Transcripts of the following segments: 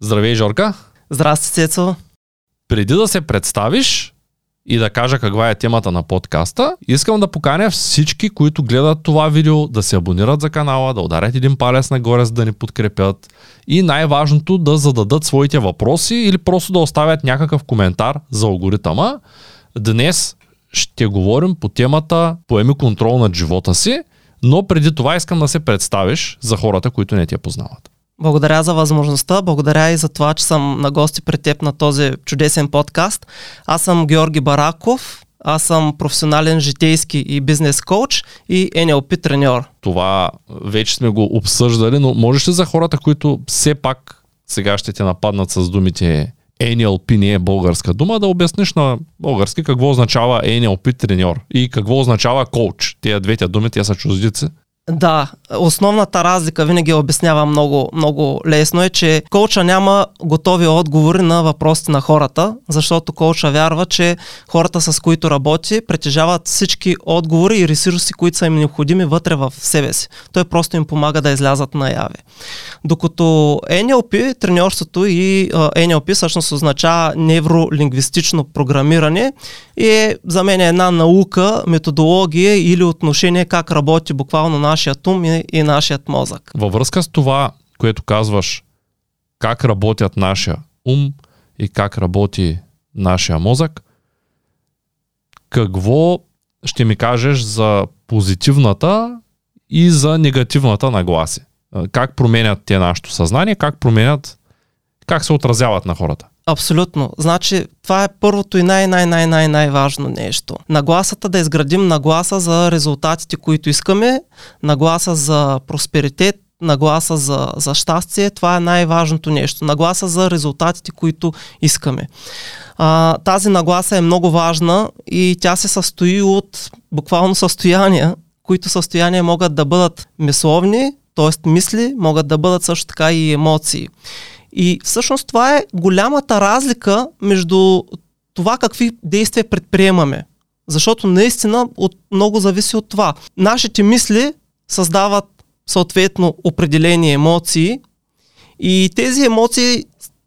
Здравей, Жорка! Здрасти, Цецо! Преди да се представиш и да кажа каква е темата на подкаста, искам да поканя всички, които гледат това видео, да се абонират за канала, да ударят един палец нагоре, за да ни подкрепят и най-важното да зададат своите въпроси или просто да оставят някакъв коментар за алгоритъма. Днес ще говорим по темата Поеми контрол над живота си, но преди това искам да се представиш за хората, които не те познават. Благодаря за възможността, благодаря и за това, че съм на гости пред теб на този чудесен подкаст. Аз съм Георги Бараков, аз съм професионален житейски и бизнес коуч и NLP треньор. Това вече сме го обсъждали, но можеш ли за хората, които все пак сега ще те нападнат с думите NLP не е българска дума, да обясниш на български какво означава NLP треньор и какво означава коуч. Тия двете думи, тя са чуждици. Да, основната разлика винаги обяснява много, много лесно е, че коуча няма готови отговори на въпросите на хората, защото коуча вярва, че хората с които работи притежават всички отговори и ресурси, които са им необходими вътре в себе си. Той просто им помага да излязат наяве. Dокато NLP, треньорството и NLP всъщност означава невролингвистично програмиране и е за мен е една наука, методология или отношение как работи буквално нашият ум и, и нашият мозък. Във връзка с това, което казваш, как работят нашия ум и как работи нашия мозък, какво ще ми кажеш за позитивната и за негативната нагласи? Как променят те нашето съзнание, как променят, как се отразяват на хората? Абсолютно. Значи, това е първото и най-най-най-най-най-важно нещо. Нагласата да изградим нагласа за резултатите, които искаме, нагласа за просперитет, нагласа за, за щастие, това е най-важното нещо. Нагласа за резултатите, които искаме. А, тази нагласа е много важна и тя се състои от буквално състояния, които състояния могат да бъдат мисловни, т.е. мисли, могат да бъдат също така и емоции. И всъщност това е голямата разлика между това какви действия предприемаме. Защото наистина от, много зависи от това. Нашите мисли създават съответно определени емоции и тези емоции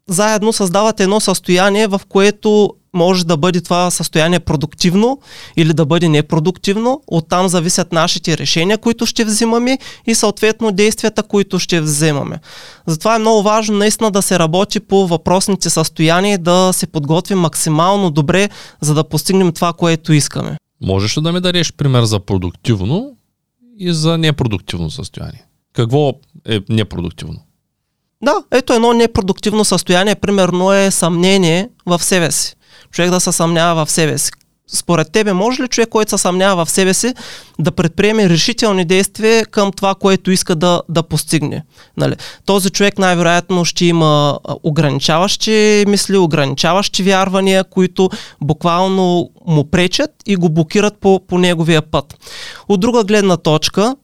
заедно създават едно състояние, в което може да бъде това състояние продуктивно или да бъде непродуктивно. Оттам зависят нашите решения, които ще взимаме и съответно действията, които ще вземаме. Затова е много важно наистина да се работи по въпросните състояния и да се подготвим максимално добре, за да постигнем това, което искаме. Можеш ли да ми дадеш пример за продуктивно и за непродуктивно състояние? Какво е непродуктивно? Да, ето едно непродуктивно състояние, примерно е съмнение в себе си човек да се съмнява в себе си. Според тебе, може ли човек, който се съмнява в себе си, да предприеме решителни действия към това, което иска да, да постигне? Нали? Този човек най-вероятно ще има ограничаващи мисли, ограничаващи вярвания, които буквално му пречат и го блокират по, по неговия път. От друга гледна точка,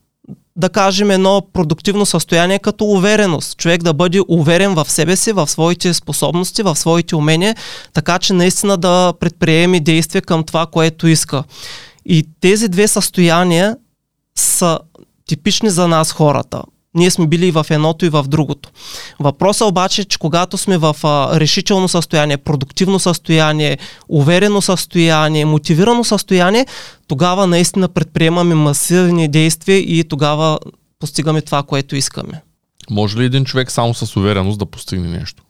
да кажем, едно продуктивно състояние като увереност. Човек да бъде уверен в себе си, в своите способности, в своите умения, така че наистина да предприеме действия към това, което иска. И тези две състояния са типични за нас хората. Ние сме били и в едното и в другото. Въпросът обаче е, че когато сме в а, решително състояние, продуктивно състояние, уверено състояние, мотивирано състояние, тогава наистина предприемаме масивни действия и тогава постигаме това, което искаме. Може ли един човек само с увереност да постигне нещо?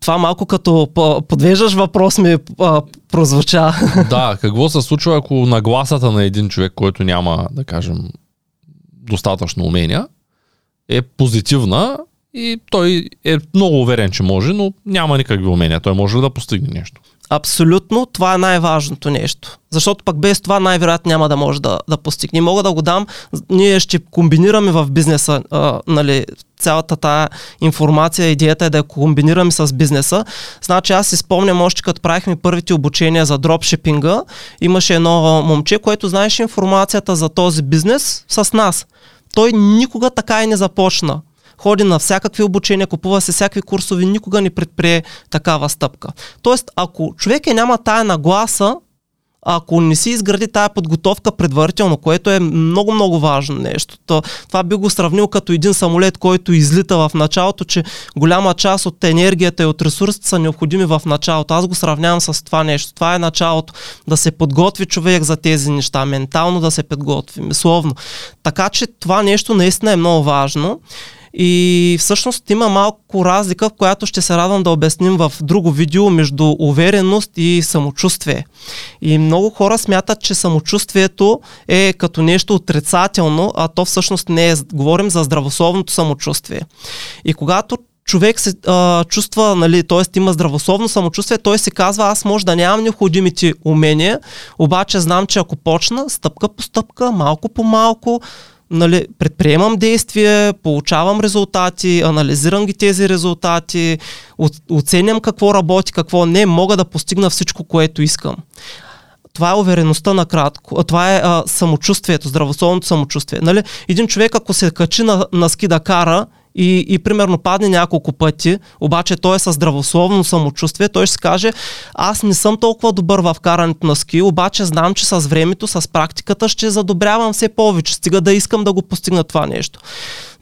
това малко като подвеждаш въпрос ми а, прозвуча. Да, какво се случва, ако нагласата на един човек, който няма, да кажем, достатъчно умения, е позитивна и той е много уверен, че може, но няма никакви умения. Той може да постигне нещо. Абсолютно, това е най-важното нещо. Защото пък без това най-вероятно няма да може да, да постигне. Мога да го дам, ние ще комбинираме в бизнеса а, нали, цялата тая информация, идеята е да я комбинираме с бизнеса. Значи аз си спомням още като правихме първите обучения за дропшипинга, имаше едно момче, което знаеше информацията за този бизнес с нас. Той никога така и не започна ходи на всякакви обучения, купува се всякакви курсови, никога не предприе такава стъпка. Тоест, ако човек е няма тая нагласа, ако не си изгради тая подготовка предварително, което е много-много важно нещо. То, това би го сравнил като един самолет, който излита в началото, че голяма част от енергията и от ресурсите са необходими в началото. Аз го сравнявам с това нещо. Това е началото. Да се подготви човек за тези неща, ментално да се подготви, мисловно. Така че това нещо наистина е много важно. И всъщност има малко разлика, която ще се радвам да обясним в друго видео между увереност и самочувствие. И много хора смятат, че самочувствието е като нещо отрицателно, а то всъщност не е. Говорим за здравословното самочувствие. И когато човек се а, чувства, нали, т.е. има здравословно самочувствие, той си казва, аз може да нямам необходимите умения, обаче знам, че ако почна стъпка по стъпка, малко по малко, нали, предприемам действия, получавам резултати, анализирам ги тези резултати, оценям какво работи, какво не, мога да постигна всичко, което искам. Това е увереността на кратко. Това е а, самочувствието, здравословното самочувствие. Нали? Един човек, ако се качи на, на ски да кара и, и примерно падне няколко пъти, обаче той е със здравословно самочувствие, той ще каже, аз не съм толкова добър в карането на ски, обаче знам, че с времето, с практиката ще задобрявам все повече, стига да искам да го постигна това нещо.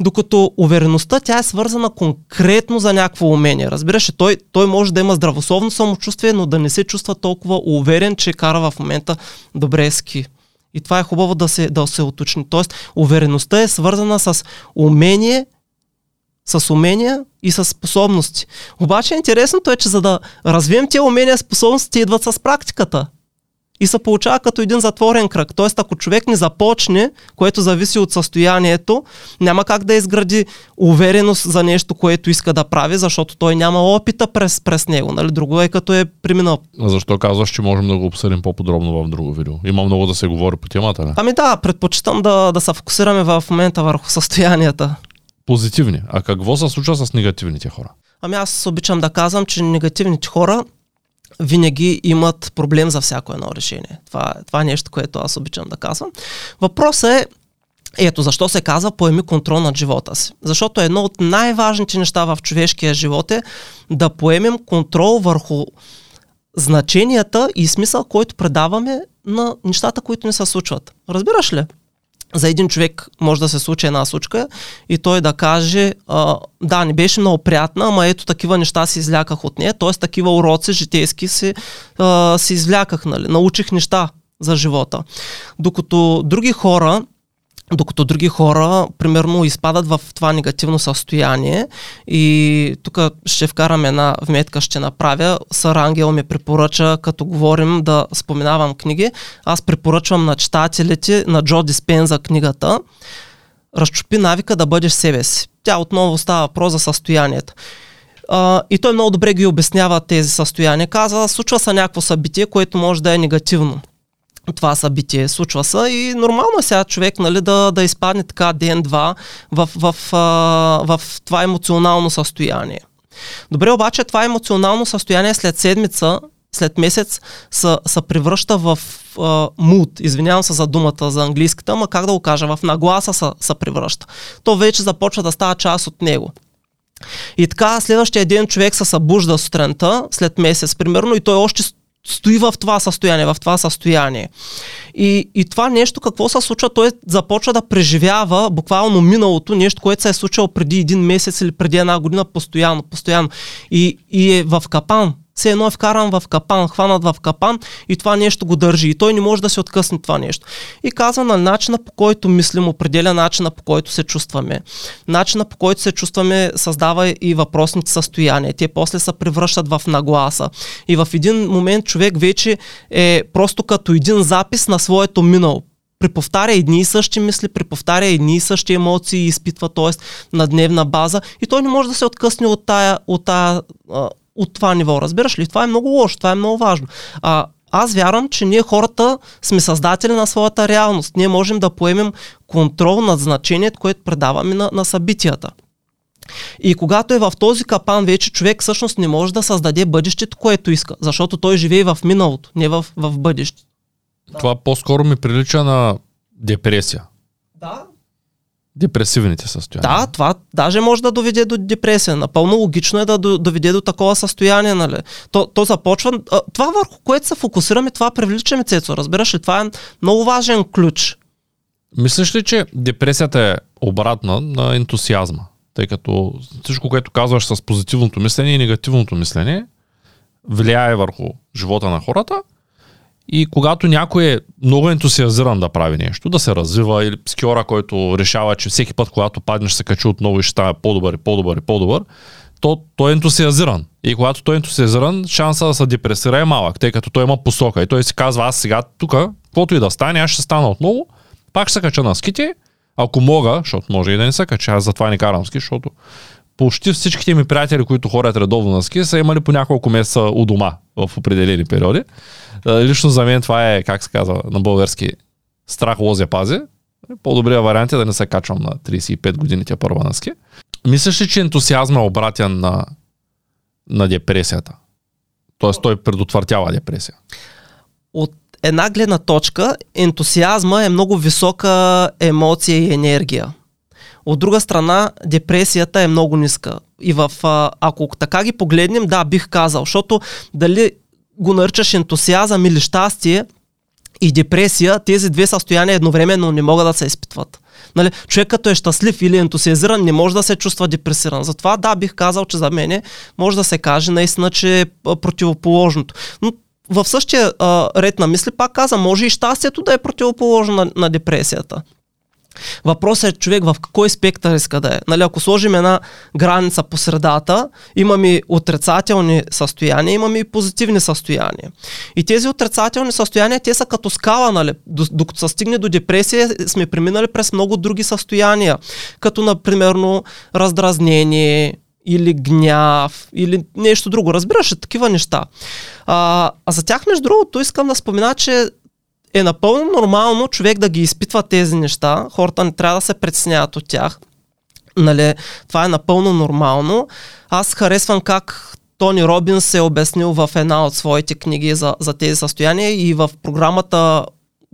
Докато увереността, тя е свързана конкретно за някакво умение. Разбираш, той, той може да има здравословно самочувствие, но да не се чувства толкова уверен, че кара в момента добре ски. И това е хубаво да се, да се уточни. Тоест, увереността е свързана с умение с умения и с способности. Обаче интересното е, че за да развием тези умения, способности идват с практиката. И се получава като един затворен кръг. Тоест, ако човек не започне, което зависи от състоянието, няма как да изгради увереност за нещо, което иска да прави, защото той няма опита през, през него. Нали? Друго е като е преминал. Защо казваш, че можем да го обсъдим по-подробно в друго видео? Има много да се говори по темата, не? Ами да, предпочитам да, да се фокусираме в момента върху състоянията позитивни. А какво се случва с негативните хора? Ами аз обичам да казвам, че негативните хора винаги имат проблем за всяко едно решение. Това, това е нещо, което аз обичам да казвам. Въпросът е, ето защо се казва поеми контрол над живота си. Защото едно от най-важните неща в човешкия живот е да поемем контрол върху значенията и смисъл, който предаваме на нещата, които ни се случват. Разбираш ли? За един човек може да се случи една случка и той да каже, а, да, не беше много приятна, ама ето такива неща си изляках от нея, т.е. такива уроци житейски си, а, си извляках, нали, научих неща за живота. Докато други хора докато други хора, примерно, изпадат в това негативно състояние и тук ще вкарам една вметка, ще направя. Сър Ангел ми препоръча, като говорим да споменавам книги, аз препоръчвам на читателите на Джо Диспенза книгата Разчупи навика да бъдеш себе си. Тя отново става въпрос за състоянието. Uh, и той много добре ги обяснява тези състояния. Казва, случва се някакво събитие, което може да е негативно това събитие, случва се и нормално е сега човек нали, да, да изпадне така ден-два в, в, в, в това емоционално състояние. Добре, обаче това емоционално състояние след седмица, след месец се, се превръща в муд. Извинявам се за думата за английската, ама как да го кажа, в нагласа се, се превръща. То вече започва да става част от него. И така, следващия ден човек се събужда сутринта, след месец примерно, и той още стои в това състояние, в това състояние. И, и това нещо, какво се случва, той започва да преживява буквално миналото, нещо, което се е случило преди един месец или преди една година, постоянно, постоянно. И, и е в капан все едно е вкаран в капан, хванат в капан и това нещо го държи. И той не може да се откъсне това нещо. И казва на начина по който мислим, определя начина по който се чувстваме. Начина по който се чувстваме създава и въпросните състояния. Те после се превръщат в нагласа. И в един момент човек вече е просто като един запис на своето минало преповтаря едни и същи мисли, преповтаря едни и същи емоции изпитва, т.е. на дневна база и той не може да се откъсне от тая, от тая от това ниво. Разбираш ли? Това е много лошо, това е много важно. А, аз вярвам, че ние хората сме създатели на своята реалност. Ние можем да поемем контрол над значението, което предаваме на, на събитията. И когато е в този капан, вече човек всъщност не може да създаде бъдещето, което иска, защото той живее в миналото, не в, в бъдещето. Това по-скоро ми прилича на депресия. Да. Депресивните състояния. Да, това даже може да доведе до депресия. Напълно логично е да до- доведе до такова състояние. Нали? То, то започва. Това върху което се фокусираме, това привличаме Цецо. Разбираш ли? Това е много важен ключ. Мислиш ли, че депресията е обратна на ентусиазма? Тъй като всичко, което казваш с позитивното мислене и негативното мислене, влияе върху живота на хората. И когато някой е много ентусиазиран да прави нещо, да се развива, или скиора, който решава, че всеки път, когато паднеш, се качи отново и ще стане по-добър и по-добър и по-добър, то той е ентусиазиран. И когато той е ентусиазиран, шанса да се депресира е малък, тъй като той има посока. И той си казва, аз сега тук, каквото и да стане, аз ще стана отново, пак ще се кача на ските, ако мога, защото може и да не се кача, аз затова не карам ски, защото почти всичките ми приятели, които ходят редовно на ски, са имали по няколко месеца у дома в определени периоди. Лично за мен това е, как се казва на български, страх лозе пази. По-добрият вариант е да не се качвам на 35 годините първа на ски. Мислиш ли, че ентусиазма е обратен на, на депресията? Тоест той предотвратява депресия. От една гледна точка, ентусиазма е много висока емоция и енергия. От друга страна, депресията е много ниска. И в, а, ако така ги погледнем, да, бих казал, защото дали го наричаш ентусиазъм или щастие и депресия, тези две състояния едновременно не могат да се изпитват. Нали, човек като е щастлив или ентусиазиран, не може да се чувства депресиран. Затова да, бих казал, че за мен може да се каже наистина, че е противоположното. Но в същия а, ред на мисли, пак каза, може и щастието да е противоположно на, на депресията. Въпросът е човек в кой спектър иска да е. Нали, ако сложим една граница по средата, имаме отрицателни състояния, имаме и позитивни състояния. И тези отрицателни състояния, те са като скала, нали? До- Докато се стигне до депресия, сме преминали през много други състояния, като, например, раздразнение, или гняв, или нещо друго. Разбираш такива неща. А, а за тях, между другото, искам да спомена, че е напълно нормално човек да ги изпитва тези неща. Хората не трябва да се притесняват от тях. Нали, това е напълно нормално. Аз харесвам как Тони Робинс е обяснил в една от своите книги за, за тези състояния и в програмата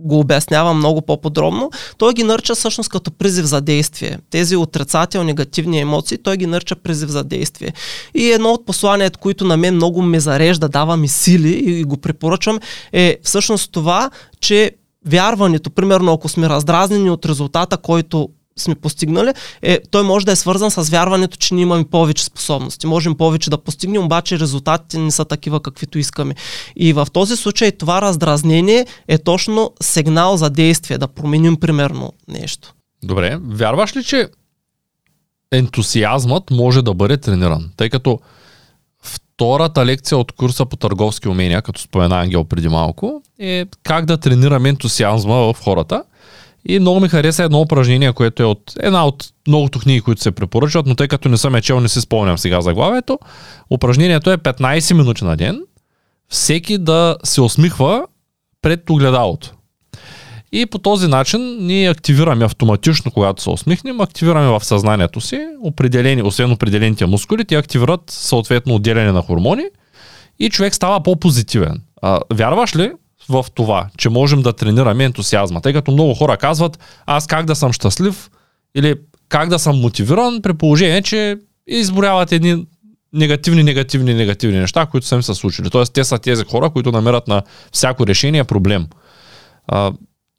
го обяснява много по-подробно. Той ги нарича всъщност като призив за действие. Тези отрицателни, негативни емоции, той ги нарича призив за действие. И едно от посланията, които на мен много ме зарежда, дава ми сили и го препоръчвам, е всъщност това, че вярването, примерно ако сме раздразнени от резултата, който сме постигнали, е, той може да е свързан с вярването, че ние имаме повече способности. Можем повече да постигнем, обаче резултатите не са такива, каквито искаме. И в този случай това раздразнение е точно сигнал за действие, да променим примерно нещо. Добре, вярваш ли, че ентусиазмът може да бъде трениран? Тъй като втората лекция от курса по търговски умения, като спомена Ангел преди малко, е как да тренираме ентусиазма в хората. И много ми хареса едно упражнение, което е от една от многото книги, които се препоръчват, но тъй като не съм е чел, не си спомням сега заглавието. Упражнението е 15 минути на ден, всеки да се усмихва пред огледалото. И по този начин ние активираме автоматично, когато се усмихнем, активираме в съзнанието си определени, освен определените мускули, те активират съответно отделяне на хормони и човек става по-позитивен. А, вярваш ли в това, че можем да тренираме ентусиазма? Тъй като много хора казват, аз как да съм щастлив или как да съм мотивиран при положение, че изборяват едни негативни, негативни, негативни неща, които са им се случили. Тоест, те са тези хора, които намерят на всяко решение проблем. А,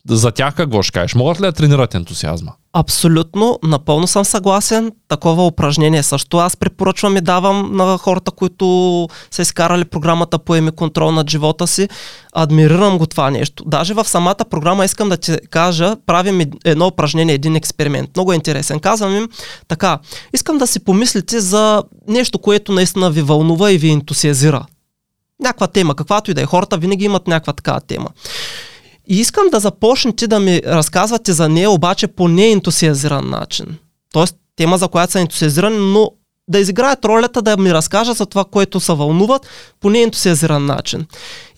за тях какво ще кажеш? Могат ли да тренират ентусиазма? Абсолютно, напълно съм съгласен. Такова упражнение също аз препоръчвам и давам на хората, които са изкарали програмата Поеми контрол над живота си. Адмирирам го това нещо. Даже в самата програма искам да ти кажа, правим ед- едно упражнение, един експеримент. Много е интересен. Казвам им така, искам да си помислите за нещо, което наистина ви вълнува и ви ентусиазира. Някаква тема, каквато и да е. Хората винаги имат някаква такава тема. И искам да започнете да ми разказвате за нея, обаче по неентусиазиран начин. Тоест, тема, за която са ентусиазирани, но да изиграят ролята да ми разкажат за това, което се вълнуват по неентусиазиран начин.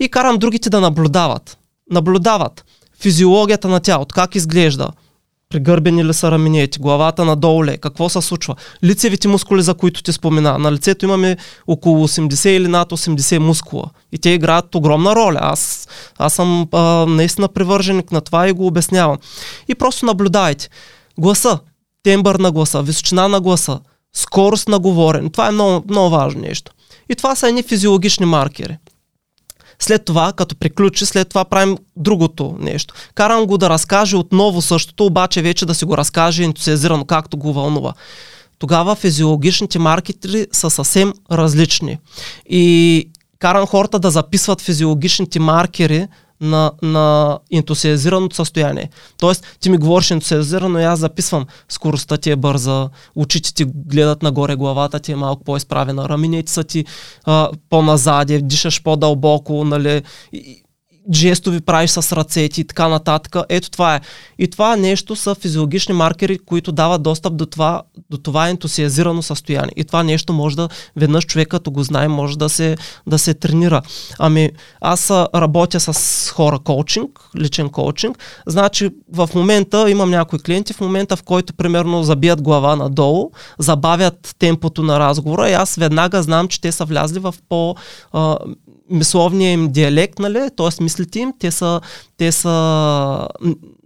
И карам другите да наблюдават. Наблюдават физиологията на тялото, как изглежда, пригърбени ли са раменете, главата надолу ли, какво се случва, лицевите мускули, за които ти спомена. На лицето имаме около 80 или над 80 мускула и те играят огромна роля. Аз, аз съм а, наистина привърженик на това и го обяснявам. И просто наблюдайте. Гласа. тембър на гласа, височина на гласа, скорост на говорене. Това е много, много важно нещо. И това са едни физиологични маркери. След това, като приключи, след това правим другото нещо. Карам го да разкаже отново същото, обаче вече да си го разкаже ентусиазирано, както го вълнува. Тогава физиологичните маркери са съвсем различни. И карам хората да записват физиологичните маркери на, на ентусиазираното състояние. Тоест, ти ми говориш ентусиазирано и аз записвам скоростта ти е бърза, очите ти гледат нагоре, главата ти е малко по-изправена, раменете са ти а, по-назади, дишаш по-дълбоко, нали, и, жестови правиш с ръцете и така нататък. Ето това е. И това нещо са физиологични маркери, които дават достъп до това, до това ентусиазирано състояние. И това нещо може да, веднъж човек като го знае, може да се, да се тренира. Ами, аз работя с хора коучинг, личен коучинг. Значи, в момента имам някои клиенти, в момента в който примерно забият глава надолу, забавят темпото на разговора и аз веднага знам, че те са влязли в по мисловния им диалект, нали, т.е. мислите им, те са, те са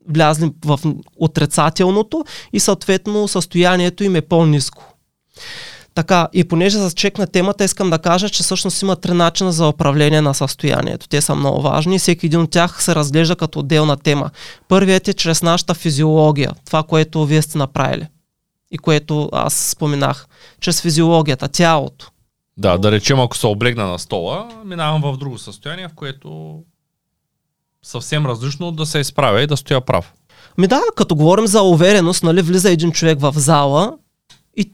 влязли в отрицателното и съответно състоянието им е по-низко. Така, и понеже за чек на темата, искам да кажа, че всъщност има три начина за управление на състоянието. Те са много важни и всеки един от тях се разглежда като отделна тема. Първият е чрез нашата физиология, това, което вие сте направили и което аз споменах. Чрез физиологията, тялото. Да, да речем, ако се облегна на стола, минавам в друго състояние, в което съвсем различно да се изправя и да стоя прав. Ми да, като говорим за увереност, нали, влиза един човек в зала и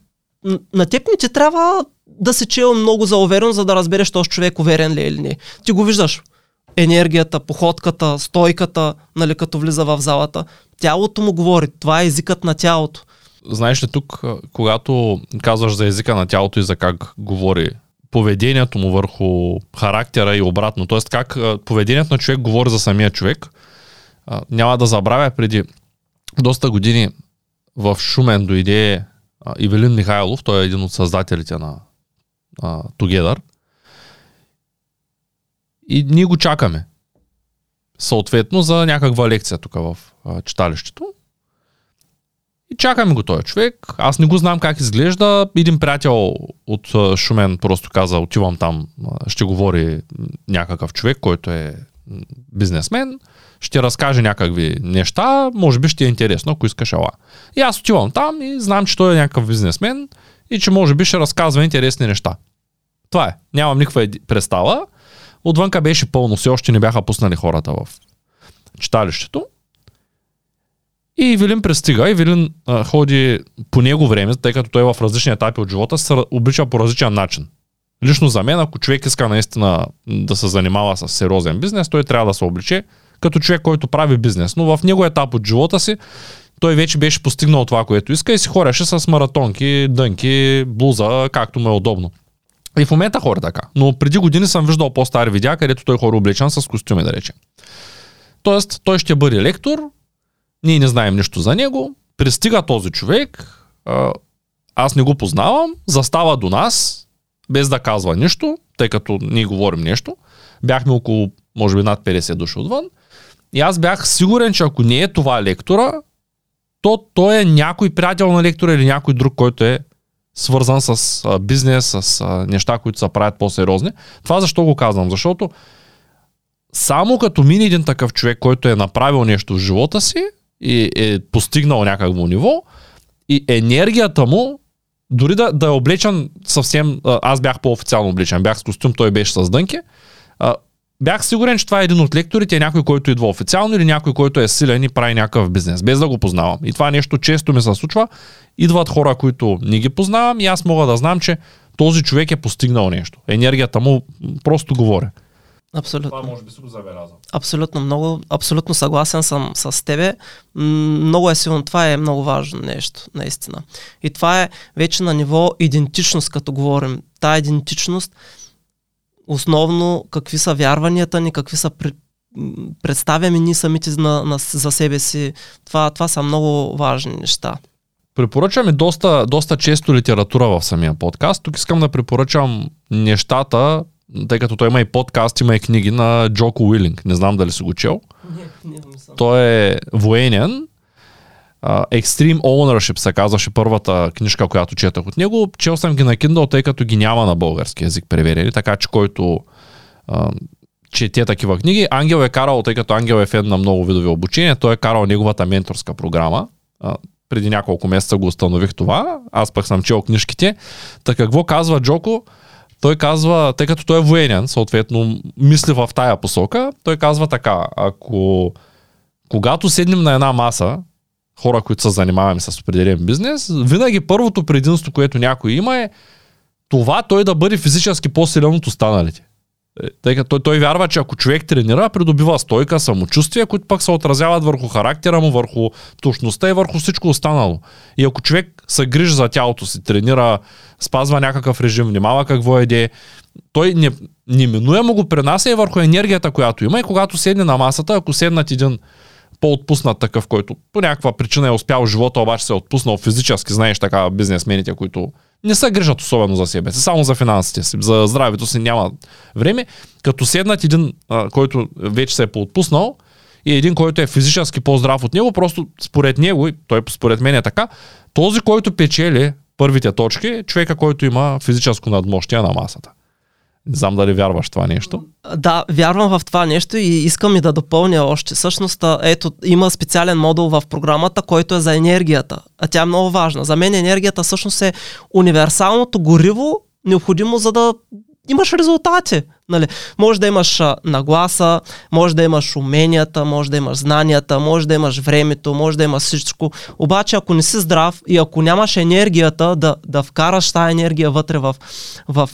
на теб не ти трябва да се чел много за увереност, за да разбереш този човек уверен ли е или не. Ти го виждаш. Енергията, походката, стойката, нали, като влиза в залата. Тялото му говори. Това е езикът на тялото знаеш ли тук, когато казваш за езика на тялото и за как говори поведението му върху характера и обратно, т.е. как поведението на човек говори за самия човек, няма да забравя преди доста години в Шумен дойде Ивелин Михайлов, той е един от създателите на Together. И ние го чакаме. Съответно за някаква лекция тук в читалището. Чакаме го този човек. Аз не го знам как изглежда. Един приятел от Шумен просто каза, отивам там, ще говори някакъв човек, който е бизнесмен, ще разкаже някакви неща, може би ще е интересно, ако искаш ала. И аз отивам там и знам, че той е някакъв бизнесмен и че може би ще разказва интересни неща. Това е. Нямам никаква представа. Отвънка беше пълно, все още не бяха пуснали хората в читалището. И Вилин пристига Вилин а, ходи по него време, тъй като той е в различни етапи от живота, се облича по различен начин. Лично за мен, ако човек иска наистина да се занимава с сериозен бизнес, той трябва да се обличе като човек, който прави бизнес. Но в него етап от живота си той вече беше постигнал това, което иска и си хореше с маратонки, дънки, блуза, както му е удобно. И в момента хора така. Но преди години съм виждал по-стари видеа, където той хора облечен с костюми, да речем. Тоест, той ще бъде лектор, ние не знаем нищо за него, пристига този човек, аз не го познавам, застава до нас, без да казва нищо, тъй като ние говорим нещо. Бяхме около, може би, над 50 души отвън. И аз бях сигурен, че ако не е това лектора, то той е някой приятел на лектора или някой друг, който е свързан с бизнес, с неща, които се правят по-сериозни. Това защо го казвам? Защото само като мине един такъв човек, който е направил нещо в живота си, и е постигнал някакво ниво и енергията му, дори да, да е облечен съвсем, аз бях по-официално облечен, бях с костюм, той беше с дънки, бях сигурен, че това е един от лекторите, някой, който идва официално или някой, който е силен и прави някакъв бизнес, без да го познавам. И това нещо често ми се случва. Идват хора, които не ги познавам и аз мога да знам, че този човек е постигнал нещо. Енергията му просто говоря. Абсолютно. Това може би си го забелязал. Абсолютно, много, абсолютно съгласен съм с тебе. Много е силно. Това е много важно нещо, наистина. И това е вече на ниво идентичност, като говорим. Та идентичност, основно какви са вярванията ни, какви са пред, представяме ни самите на, на, за себе си. Това, това са много важни неща. Препоръчваме доста, доста често литература в самия подкаст. Тук искам да препоръчам нещата, тъй като той има и подкаст, има и книги на Джоко Уилинг. Не знам дали си го чел. Не, не, не съм. Той е военен. Uh, Extreme Ownership се казваше първата книжка, която четах от него. Чел съм ги на Kindle, тъй като ги няма на български язик преведени, така че който uh, чете такива книги. Ангел е карал, тъй като Ангел е фен на много видови обучения, той е карал неговата менторска програма. Uh, преди няколко месеца го установих това. Аз пък съм чел книжките. Така какво казва Джоко? Той казва, тъй като той е военен, съответно мисли в тая посока, той казва така, ако когато седнем на една маса, хора, които се занимаваме с определен бизнес, винаги първото предимство, което някой има е това той да бъде физически по-силен от останалите. Е, тъй като той, той вярва, че ако човек тренира, придобива стойка, самочувствие, които пък се отразяват върху характера му, върху точността и върху всичко останало. И ако човек се грижи за тялото си, тренира, спазва някакъв режим, внимава какво еде, той не, неминуемо го пренася и върху енергията, която има. И когато седне на масата, ако седнат един по-отпуснат такъв, който по някаква причина е успял живота, обаче се е отпуснал физически, знаеш така бизнесмените, които не се грижат особено за себе си, само за финансите си, за здравето си няма време. Като седнат един, а, който вече се е поотпуснал, и един, който е физически по-здрав от него, просто според него, и той според мен е така, този, който печели първите точки, е човека, който има физическо надмощие на масата. Не знам дали вярваш това нещо. Да, вярвам в това нещо и искам и да допълня още. Всъщност, ето, има специален модул в програмата, който е за енергията. А тя е много важна. За мен енергията всъщност е универсалното гориво, необходимо за да имаш резултати. Нали? Може да имаш нагласа, може да имаш уменията, може да имаш знанията, може да имаш времето, може да имаш всичко. Обаче ако не си здрав и ако нямаш енергията да, да вкараш тази енергия вътре в, в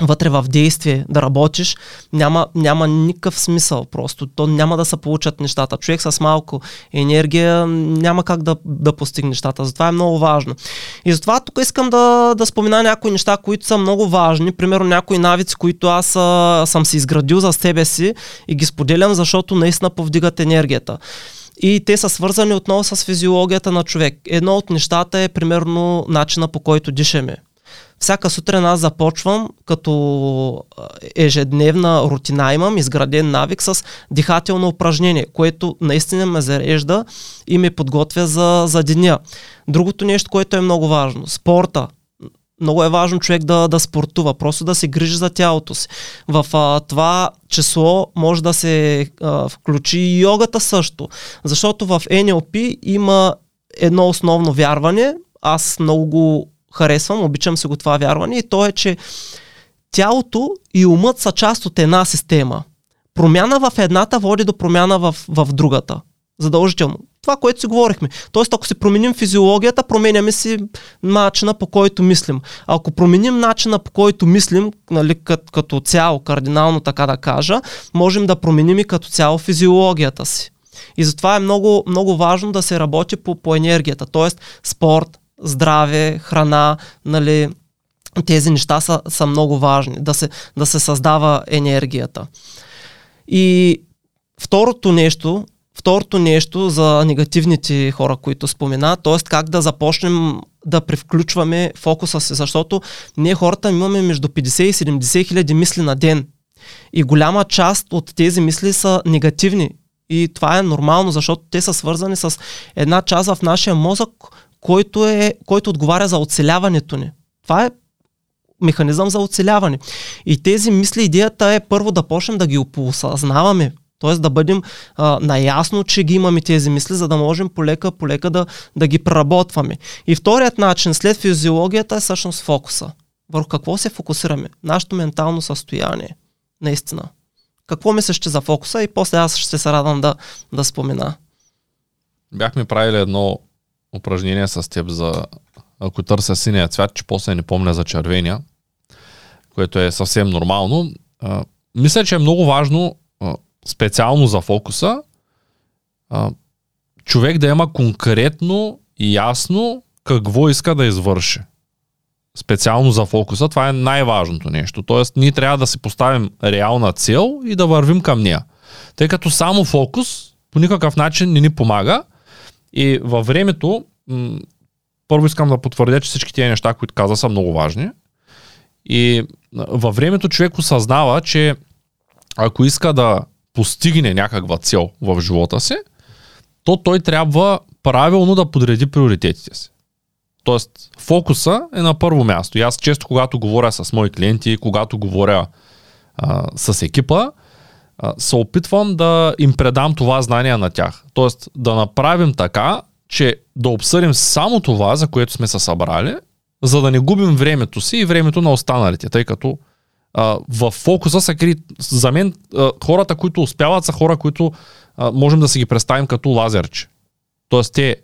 вътре в действие да работиш, няма, няма никакъв смисъл просто. То няма да се получат нещата. Човек с малко енергия няма как да, да постигне нещата. Затова е много важно. И затова тук искам да, да спомена някои неща, които са много важни. Примерно някои навици, които аз а, съм си изградил за себе си и ги споделям, защото наистина повдигат енергията. И те са свързани отново с физиологията на човек. Едно от нещата е примерно начина по който дишаме. Всяка сутрин аз започвам като ежедневна рутина имам, изграден навик с дихателно упражнение, което наистина ме зарежда и ме подготвя за, за деня. Другото нещо, което е много важно, спорта. Много е важно човек да, да спортува, просто да се грижи за тялото си. В а, това число може да се а, включи и йогата също, защото в NLP има едно основно вярване, аз много го харесвам, обичам се го това вярване и то е, че тялото и умът са част от една система. Промяна в едната води до промяна в, в другата. Задължително. Това, което си говорихме. Тоест, ако си променим физиологията, променяме си начина по който мислим. Ако променим начина по който мислим, нали, като, като цяло, кардинално така да кажа, можем да променим и като цяло физиологията си. И затова е много, много важно да се работи по, по енергията. Тоест, спорт, здраве, храна, нали, тези неща са, са много важни, да се, да се създава енергията. И второто нещо, второто нещо за негативните хора, които спомена, т.е. как да започнем да превключваме фокуса си, защото ние хората имаме между 50 и 70 хиляди мисли на ден. И голяма част от тези мисли са негативни. И това е нормално, защото те са свързани с една част в нашия мозък, който, е, който отговаря за оцеляването ни. Това е механизъм за оцеляване. И тези мисли, идеята е първо да почнем да ги осъзнаваме, т.е. да бъдем а, наясно, че ги имаме тези мисли, за да можем полека, полека да, да ги преработваме. И вторият начин след физиологията е всъщност фокуса. Върху какво се фокусираме? Нашето ментално състояние. Наистина. Какво мислиш за фокуса и после аз ще се радвам да, да спомена. Бяхме правили едно упражнение с теб за ако търся синия цвят, че после не помня за червения, което е съвсем нормално. А, мисля, че е много важно а, специално за фокуса а, човек да има конкретно и ясно какво иска да извърши. Специално за фокуса, това е най-важното нещо. Тоест, ние трябва да си поставим реална цел и да вървим към нея. Тъй като само фокус по никакъв начин не ни помага, и във времето, м- първо искам да потвърдя, че всички тези неща, които каза, са много важни. И във времето човек осъзнава, че ако иска да постигне някаква цел в живота си, то той трябва правилно да подреди приоритетите си. Тоест, фокуса е на първо място. И аз често, когато говоря с мои клиенти, когато говоря а, с екипа, а, се опитвам да им предам това знание на тях. Тоест, да направим така, че да обсъдим само това, за което сме се събрали, за да не губим времето си и времето на останалите, тъй като в фокуса са кри... За мен хората, които успяват, са хора, които можем да си ги представим като лазерче. Тоест те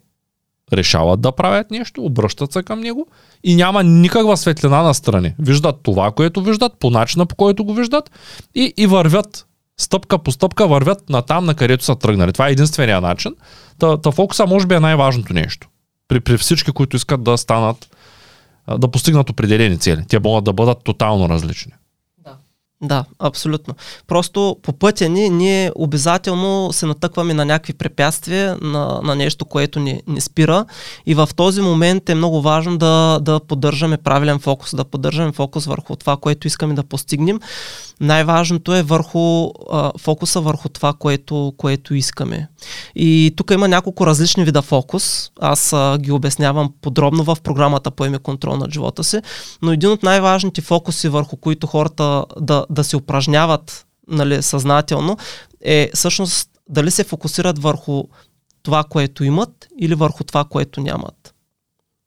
решават да правят нещо, обръщат се към него и няма никаква светлина на страни. Виждат това, което виждат, по начина по който го виждат и, и вървят стъпка по стъпка вървят на там, на където са тръгнали. Това е единствения начин. Та, та фокуса може би е най-важното нещо. При, при всички, които искат да станат, да постигнат определени цели. Те могат да бъдат тотално различни. Да, абсолютно. Просто по пътя ни ние обязателно се натъкваме на някакви препятствия, на, на нещо, което ни, ни спира и в този момент е много важно да, да поддържаме правилен фокус, да поддържаме фокус върху това, което искаме да постигнем. Най-важното е върху а, фокуса върху това, което, което искаме. И тук има няколко различни вида фокус. Аз а, ги обяснявам подробно в програмата Поеме контрол над живота си, но един от най-важните фокуси, върху които хората да, да се упражняват нали, съзнателно, е всъщност дали се фокусират върху това, което имат или върху това, което нямат.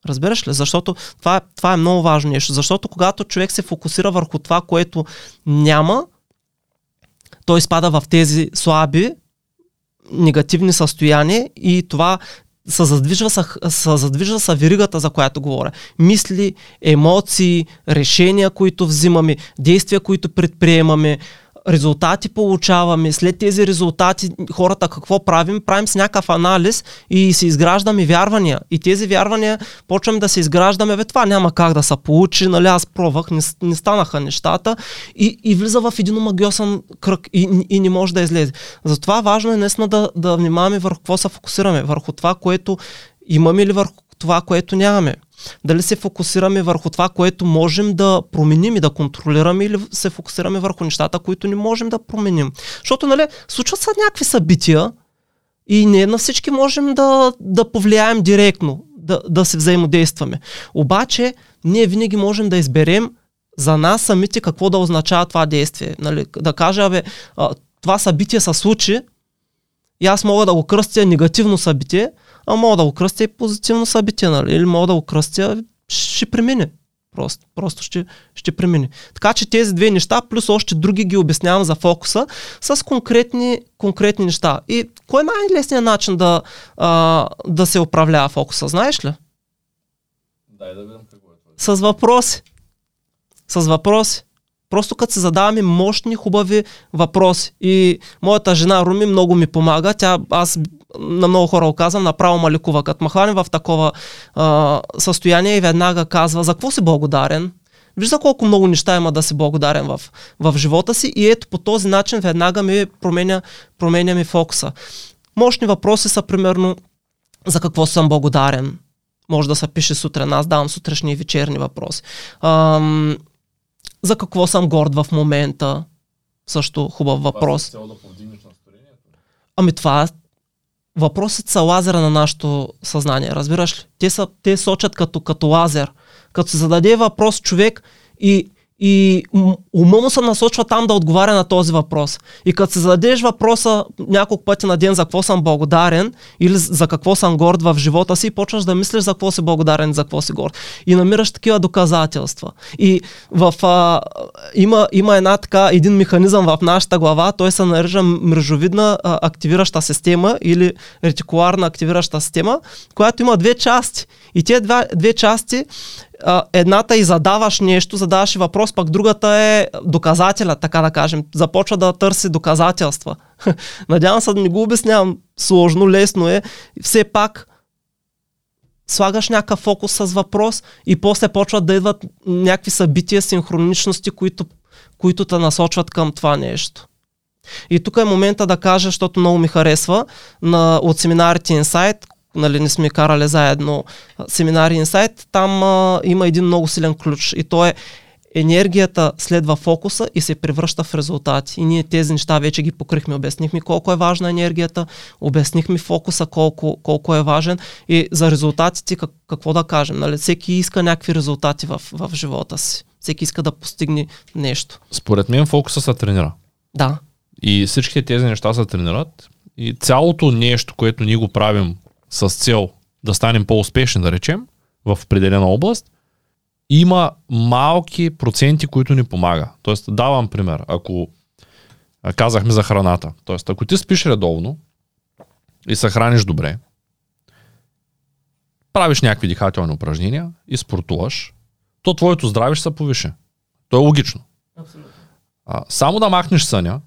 Разбираш ли? Защото това, това е много важно нещо. Защото когато човек се фокусира върху това, което няма, той спада в тези слаби, негативни състояния и това се задвижва са задвижва са веригата, за която говоря. Мисли, емоции, решения, които взимаме, действия, които предприемаме, резултати получаваме, след тези резултати хората какво правим? Правим с някакъв анализ и се изграждаме вярвания. И тези вярвания почваме да се изграждаме, бе това няма как да се получи, нали аз пробвах, не, не станаха нещата и, и влиза в един магиосен кръг и, и не може да излезе. Затова важно е наистина да, да внимаваме върху какво се фокусираме, върху това, което имаме или върху това, което нямаме. Дали се фокусираме върху това, което можем да променим и да контролираме или се фокусираме върху нещата, които не можем да променим. Защото, нали, случват се някакви събития и не на всички можем да, да повлияем директно, да, да се взаимодействаме. Обаче, ние винаги можем да изберем за нас самите какво да означава това действие. Нали, да кажа, бе, това събитие се случи и аз мога да го кръстя негативно събитие, а мога да го кръстя и позитивно събитие, нали? или мога да го кръстя, ще премине. Просто, просто ще, ще премине. Така че тези две неща, плюс още други ги обяснявам за фокуса, с конкретни, конкретни неща. И кой е най-лесният начин да, а, да се управлява фокуса, знаеш ли? Дай да видим какво е това. С въпроси. С въпроси. Просто като се задаваме мощни, хубави въпроси. И моята жена Руми много ми помага. Тя, аз на много хора оказвам, направо ма лекува. Като ме хване в такова а, състояние и веднага казва, за какво си благодарен? Вижда колко много неща има да си благодарен в, в живота си и ето по този начин веднага ми променя, променя ми фокуса. Мощни въпроси са примерно за какво съм благодарен. Може да се пише сутрин, аз давам сутрешни и вечерни въпроси. Ам, за какво съм горд в момента? Също хубав въпрос. Това да ами това въпросът са лазера на нашето съзнание, разбираш ли? Те, са, те сочат като, като лазер. Като се зададе въпрос човек и и ума му се насочва там да отговаря на този въпрос. И като се зададеш въпроса няколко пъти на ден за какво съм благодарен или за какво съм горд в живота си, почваш да мислиш за какво си благодарен, за какво си горд. И намираш такива доказателства. И в, а, има, има една така, един механизъм в нашата глава, той се нарича мрежовидна а, активираща система или ретикуларна активираща система, която има две части. И тези две, две части едната и задаваш нещо, задаваш и въпрос, пък другата е доказателя, така да кажем. Започва да търси доказателства. Надявам се да не го обяснявам сложно, лесно е. Все пак слагаш някакъв фокус с въпрос и после почват да идват някакви събития, синхроничности, които, които те насочват към това нещо. И тук е момента да кажа, защото много ми харесва, на, от семинарите Insight, нали, не сме карали заедно семинари Insight, там а, има един много силен ключ и то е енергията следва фокуса и се превръща в резултати. И ние тези неща вече ги покрихме, обяснихме колко е важна енергията, обяснихме фокуса колко, колко е важен и за резултатите как, какво да кажем. Нали? Всеки иска някакви резултати в, в живота си. Всеки иска да постигне нещо. Според мен фокуса се тренира. Да. И всичките тези неща се тренират. И цялото нещо, което ние го правим с цел да станем по-успешни, да речем, в определена област, има малки проценти, които ни помага. Тоест, давам пример. Ако казахме за храната. Тоест, ако ти спиш редовно и се храниш добре, правиш някакви дихателни упражнения и спортуваш, то твоето здраве ще се повиши. То е логично. Абсолютно. А, само да махнеш съня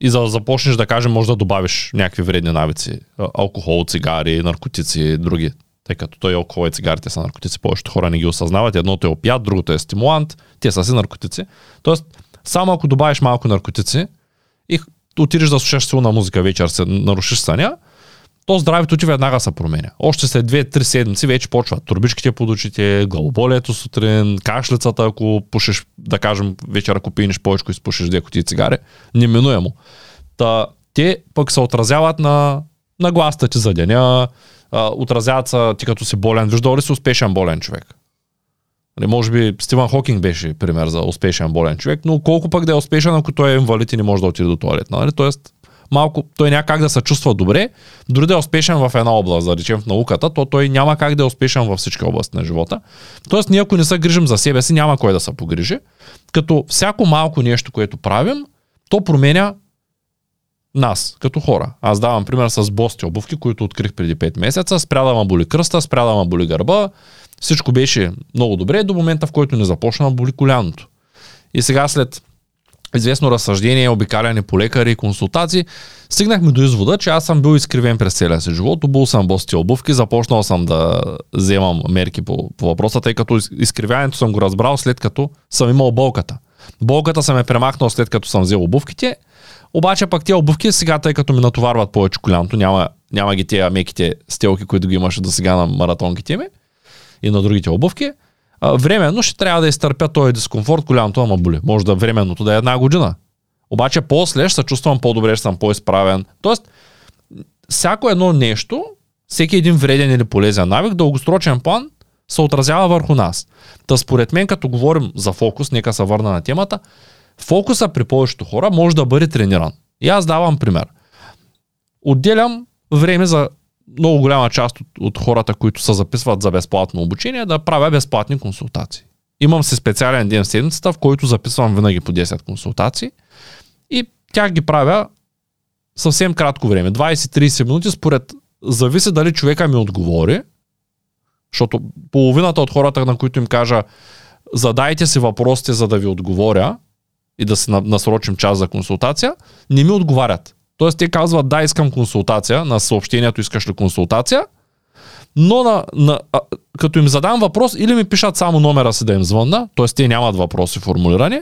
и за да започнеш да кажем, може да добавиш някакви вредни навици. Алкохол, цигари, наркотици, други. Тъй като той алкохол и цигарите са наркотици, повечето хора не ги осъзнават. Едното е опят, другото е стимулант, те са си наркотици. Тоест, само ако добавиш малко наркотици и отидеш да слушаш силна музика вечер, се нарушиш съня, то здравето ти веднага се променя. Още след 2-3 седмици вече почват турбичките под очите, главоболието сутрин, кашлицата, ако пушиш, да кажем, вечер ако пинеш повече и спушиш две кутии цигари, неминуемо. Та, те пък се отразяват на, на гласта ти за деня, а, отразяват се ти като си болен. Виждал ли си успешен болен човек? Нали, може би Стивън Хокинг беше пример за успешен болен човек, но колко пък да е успешен, ако той е инвалид и не може да отиде до туалет. Нали? Тоест, малко, той няма как да се чувства добре, дори да е успешен в една област, да речем в науката, то той няма как да е успешен във всички области на живота. Тоест, ние ако не се грижим за себе си, няма кой да се погрижи. Като всяко малко нещо, което правим, то променя нас, като хора. Аз давам пример с бости обувки, които открих преди 5 месеца. Спря да ма боли кръста, спря да ма боли гърба. Всичко беше много добре до момента, в който не започна да боли коляното. И сега след известно разсъждение, обикаляне по лекари и консултации, стигнахме до извода, че аз съм бил изкривен през целия си живот, обул съм бости обувки, започнал съм да вземам мерки по, по въпроса, тъй като изкривяването съм го разбрал след като съм имал болката. Болката съм е премахнал след като съм взел обувките, обаче пък тези обувки сега, тъй като ми натоварват повече коляното, няма, няма ги тези меките стелки, които ги имаше до сега на маратонките ми и на другите обувки, временно ще трябва да изтърпя този дискомфорт, коляното ама боли. Може да временното да е една година. Обаче после ще се чувствам по-добре, ще съм по-изправен. Тоест, всяко едно нещо, всеки един вреден или полезен навик, дългосрочен план, се отразява върху нас. Та според мен, като говорим за фокус, нека се върна на темата, фокуса при повечето хора може да бъде трениран. И аз давам пример. Отделям време за много голяма част от, от хората, които се записват за безплатно обучение, да правя безплатни консултации. Имам си специален ден в седмицата, в който записвам винаги по 10 консултации и тях ги правя съвсем кратко време, 20-30 минути, според зависи дали човека ми отговори, защото половината от хората, на които им кажа задайте си въпросите, за да ви отговоря и да си насрочим час за консултация, не ми отговарят. Тоест те казват да, искам консултация, на съобщението искаш ли консултация, но на, на, а, като им задам въпрос, или ми пишат само номера си да им звънна, т.е. те нямат въпроси формулирани,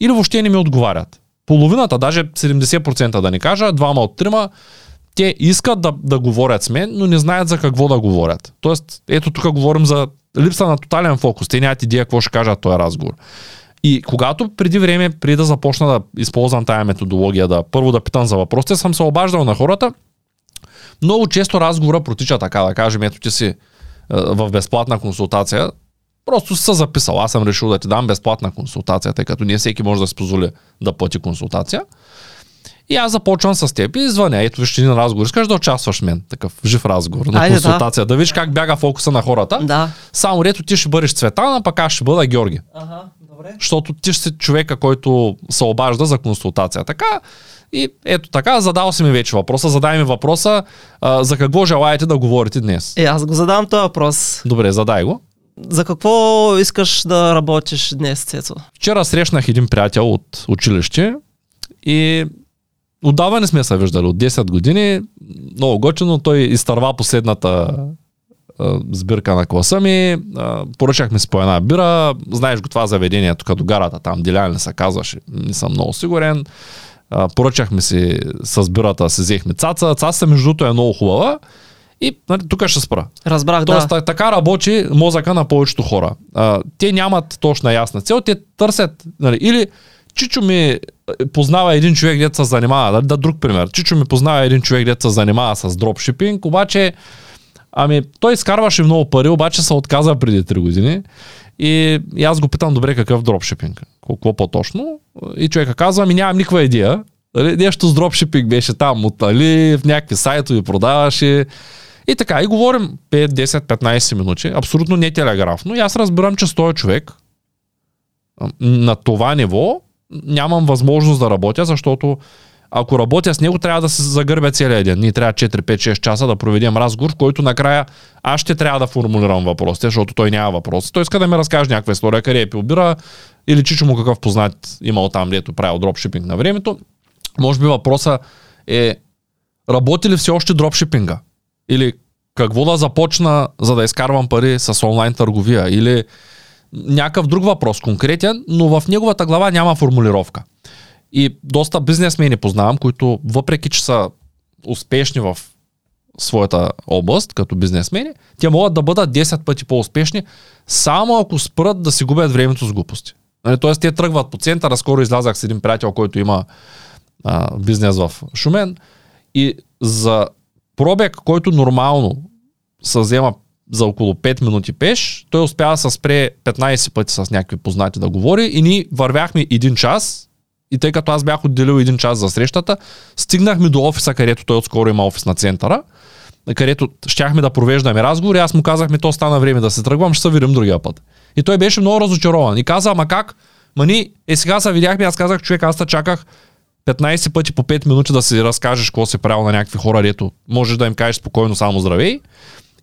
или въобще не ми отговарят. Половината, даже 70% да ни кажа, двама от трима, те искат да, да говорят с мен, но не знаят за какво да говорят. Тоест, ето тук говорим за липса на тотален фокус. Те нямат идея какво ще кажат този разговор. И когато преди време, преди да започна да използвам тая методология, да първо да питам за въпросите, съм се обаждал на хората, много често разговора протича така, да кажем, ето ти си в безплатна консултация, просто се записал. Аз съм решил да ти дам безплатна консултация, тъй като не всеки може да се позволи да плати консултация. И аз започвам с теб и звъня. Ето виж един разговор. Искаш да участваш мен. Такъв жив разговор на Айде, консултация. Да. да видиш как бяга фокуса на хората. Да. Само ето ти ще бъдеш Цветана, пък аз ще бъда Георги. Ага, добре. Защото ти ще си човека, който се обажда за консултация. Така, и ето така, задал си ми вече въпроса, задай ми въпроса а, за какво желаете да говорите днес. Е, аз го задавам този въпрос. Добре, задай го. За какво искаш да работиш днес, Цецо? Вчера срещнах един приятел от училище и отдавна не сме се виждали, от 10 години. Много готино, той изтърва последната а, сбирка на класа ми, а, поръчахме си по една бира, знаеш го това заведение тук до гарата, там Дилян ли се казваше, не съм много сигурен. А, поръчахме си с бирата, си взехме цаца. Цацата между другото е много хубава И нали, тук ще спра. Разбрах, Тоест, да. така работи мозъка на повечето хора. А, те нямат точна ясна цел, те търсят, нали, или Чичо ми е, познава един човек, дето се занимава, да, да друг пример. Чичо ми познава един човек, дето се занимава с дропшипинг, обаче Ами, той изкарваше много пари, обаче се отказа преди 3 години. И, и аз го питам, добре, какъв дропшипинг? Какво по-точно? И човека казва, ами нямам никаква идея. Нали, Нещо с дропшипинг беше там, от Али, в някакви сайтове продаваше. И така, и говорим 5, 10, 15 минути, абсолютно не телеграфно. И аз разбирам, че с този човек на това ниво нямам възможност да работя, защото ако работя с него, трябва да се загърбя целия ден. Ние трябва 4, 5, 6 часа да проведем разговор, в който накрая аз ще трябва да формулирам въпросите, защото той няма въпроси. Той иска да ми разкаже някаква история, къде е пил бира или чичо му какъв познат имал там, дето правил дропшипинг на времето. Може би въпроса е работи ли все още дропшипинга? Или какво да започна, за да изкарвам пари с онлайн търговия? Или някакъв друг въпрос, конкретен, но в неговата глава няма формулировка. И доста бизнесмени познавам, които въпреки, че са успешни в своята област като бизнесмени, те могат да бъдат 10 пъти по-успешни, само ако спрат да си губят времето с глупости. Нали, Тоест, те тръгват по центъра. Скоро излязах с един приятел, който има а, бизнес в Шумен. И за пробег, който нормално се взема за около 5 минути пеш, той успя да се спре 15 пъти с някакви познати да говори и ние вървяхме един час и тъй като аз бях отделил един час за срещата, стигнахме до офиса, където той отскоро има офис на центъра, където щяхме да провеждаме разговори. Аз му казах, ми то стана време да се тръгвам, ще се видим другия път. И той беше много разочарован. И каза, ама как? Ма ни, е сега се видяхме, аз казах, човек, аз те чаках 15 пъти по 5 минути да си разкажеш какво си правил на някакви хора, дето можеш да им кажеш спокойно само здравей.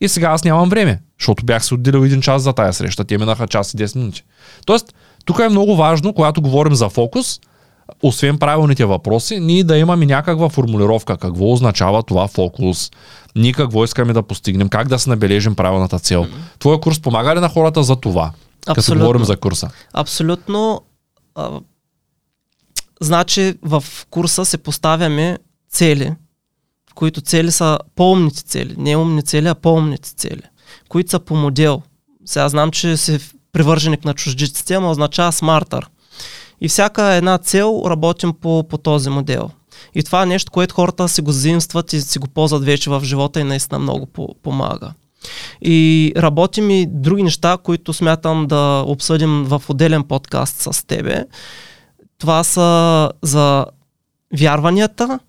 И сега аз нямам време, защото бях се отделил един час за тая среща. Те минаха час и 10 минути. Тоест, тук е много важно, когато говорим за фокус, освен правилните въпроси, ние да имаме някаква формулировка. Какво означава това фокус? Ние какво искаме да постигнем? Как да се набележим правилната цел? Твоя курс помага ли на хората за това? Като Абсолютно. говорим за курса. Абсолютно. А, значи в курса се поставяме цели, които цели са по-умните цели. Не умни цели, а по-умните цели, които са по модел. Сега знам, че си привърженик на чуждиците, но означава смартър. И всяка една цел работим по, по този модел. И това е нещо, което хората си го заимстват и си го ползват вече в живота и наистина много по- помага. И работим и други неща, които смятам да обсъдим в отделен подкаст с тебе. Това са за вярванията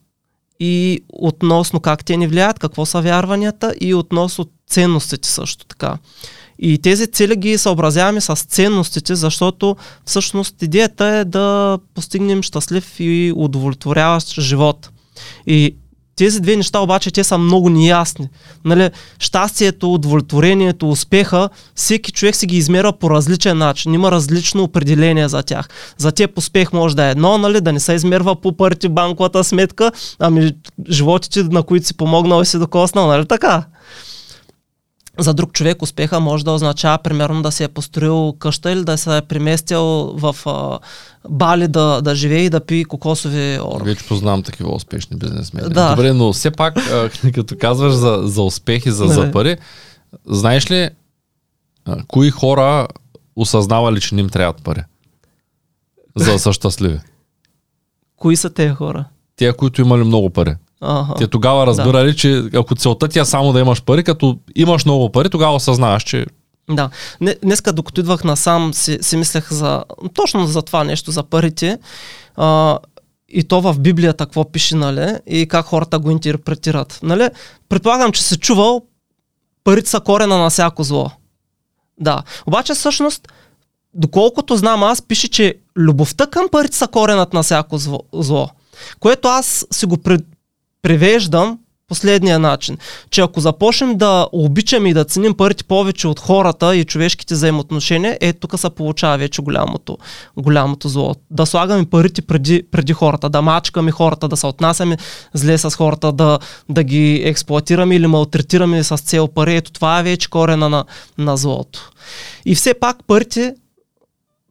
и относно как те ни влияят, какво са вярванията и относно ценностите също така. И тези цели ги съобразяваме с ценностите, защото всъщност идеята е да постигнем щастлив и удовлетворяващ живот. И тези две неща обаче те са много неясни. Нали, щастието, удовлетворението, успеха, всеки човек си ги измерва по различен начин. Има различно определение за тях. За теб успех може да е едно, нали, да не се измерва по парите банковата сметка, ами животите, на които си помогнал и си докоснал, нали така? За друг човек успеха може да означава примерно да се е построил къща или да се е преместил в а, Бали да, да живее и да пие кокосови ор. Вече познавам такива успешни бизнесмени. Да. Добре, но все пак, а, като казваш за, за успехи, за, за пари, знаеш ли, а, кои хора осъзнавали, че не им трябват пари? За да са щастливи. Кои са тези хора? Тия, които имали много пари. Ага. Те тогава разбирали, че ако целта ти е само да имаш пари, като имаш много пари, тогава осъзнаваш, че Да. Не, днеска, докато идвах насам, си, си мислех за, точно за това нещо, за парите. А, и то в Библията какво пише, нали? И как хората го интерпретират. Нали? Предполагам, че си чувал, парите са корена на всяко зло. Да. Обаче всъщност, доколкото знам аз, пише, че любовта към парите са коренът на всяко зло. зло. Което аз си го пред, превеждам последния начин, че ако започнем да обичаме и да ценим парите повече от хората и човешките взаимоотношения, е тук се получава вече голямото, голямото зло. Да слагаме парите преди, преди хората, да мачкаме хората, да се отнасяме зле с хората, да, да ги експлуатираме или малтретираме с цел пари. Ето това е вече корена на, на злото. И все пак парите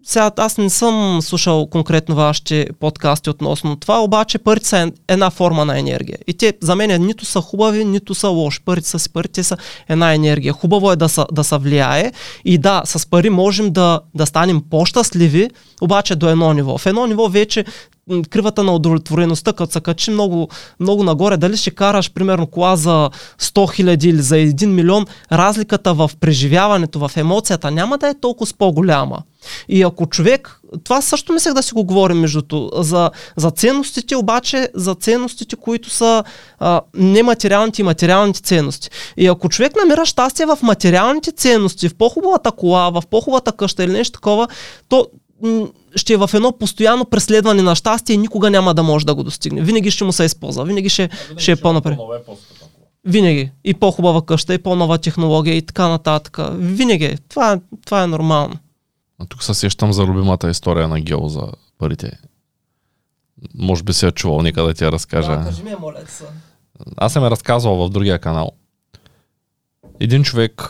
сега аз не съм слушал конкретно вашите подкасти относно това, обаче парите са една форма на енергия. И те за мен нито са хубави, нито са лоши. Парите са си пари, са една енергия. Хубаво е да са, да са влияе и да, с пари можем да, да станем по-щастливи, обаче до едно ниво. В едно ниво вече кривата на удовлетвореността, като се качи много, много нагоре, дали ще караш примерно кола за 100 хиляди или за 1 милион, разликата в преживяването, в емоцията няма да е толкова по-голяма. И ако човек, това също мислех да си го говорим между за, за ценностите, обаче за ценностите, които са а, нематериалните и материалните ценности. И ако човек намира щастие в материалните ценности, в по-хубавата кола, в по-хубавата къща или нещо такова, то ще е в едно постоянно преследване на щастие и никога няма да може да го достигне. Винаги ще му се използва, винаги ще, винаги ще е по-напред. Винаги. И по-хубава къща, и по-нова технология, и така нататък. Винаги. Това, това е нормално. А тук се сещам за любимата история на Гео за парите. Може би се е чувал, нека да ти я разкажа. Да, кажи ми, моля. Аз съм я разказвал в другия канал. Един човек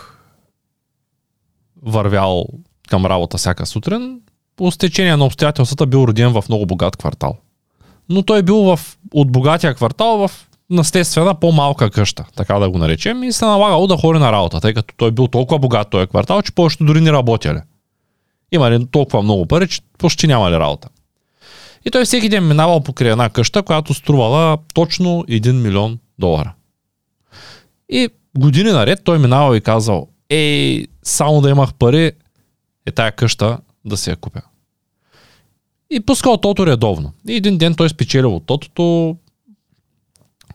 вървял към работа всяка сутрин, по стечение на обстоятелствата бил роден в много богат квартал. Но той бил в, от богатия квартал в наследствена по-малка къща, така да го наречем, и се налагало да ходи на работа, тъй като той бил толкова богат този квартал, че повечето дори не работяли. Имали толкова много пари, че почти нямали работа. И той всеки ден минавал покрай една къща, която струвала точно 1 милион долара. И години наред той минавал и казал, ей, само да имах пари, е тая къща да се я купя. И пускал тото редовно. И един ден той спечелил от тотото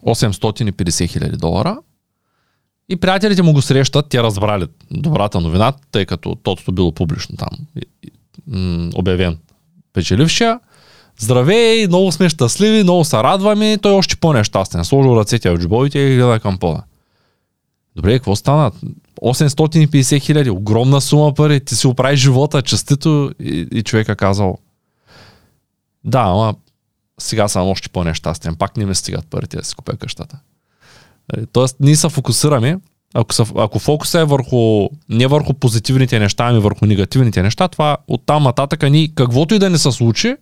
850 хиляди долара. И приятелите му го срещат, те разбрали добрата новина, тъй като тотото било публично там. обявен печелившия. Здравей, много сме щастливи, много се радваме. Той още по-нещастен. Сложил ръцете в джобовите и гледа към пода. Добре, какво стана? 850 хиляди, огромна сума пари, ти си оправи живота, частито и, и човека казал, да, ама сега съм още по-нещастен, пак не ми стигат парите да си купя къщата. Нали, тоест, ние се фокусираме, ако, са, ако фокуса е върху, не върху позитивните неща, ами върху негативните неща, това оттам нататък ние, каквото и да не се случи,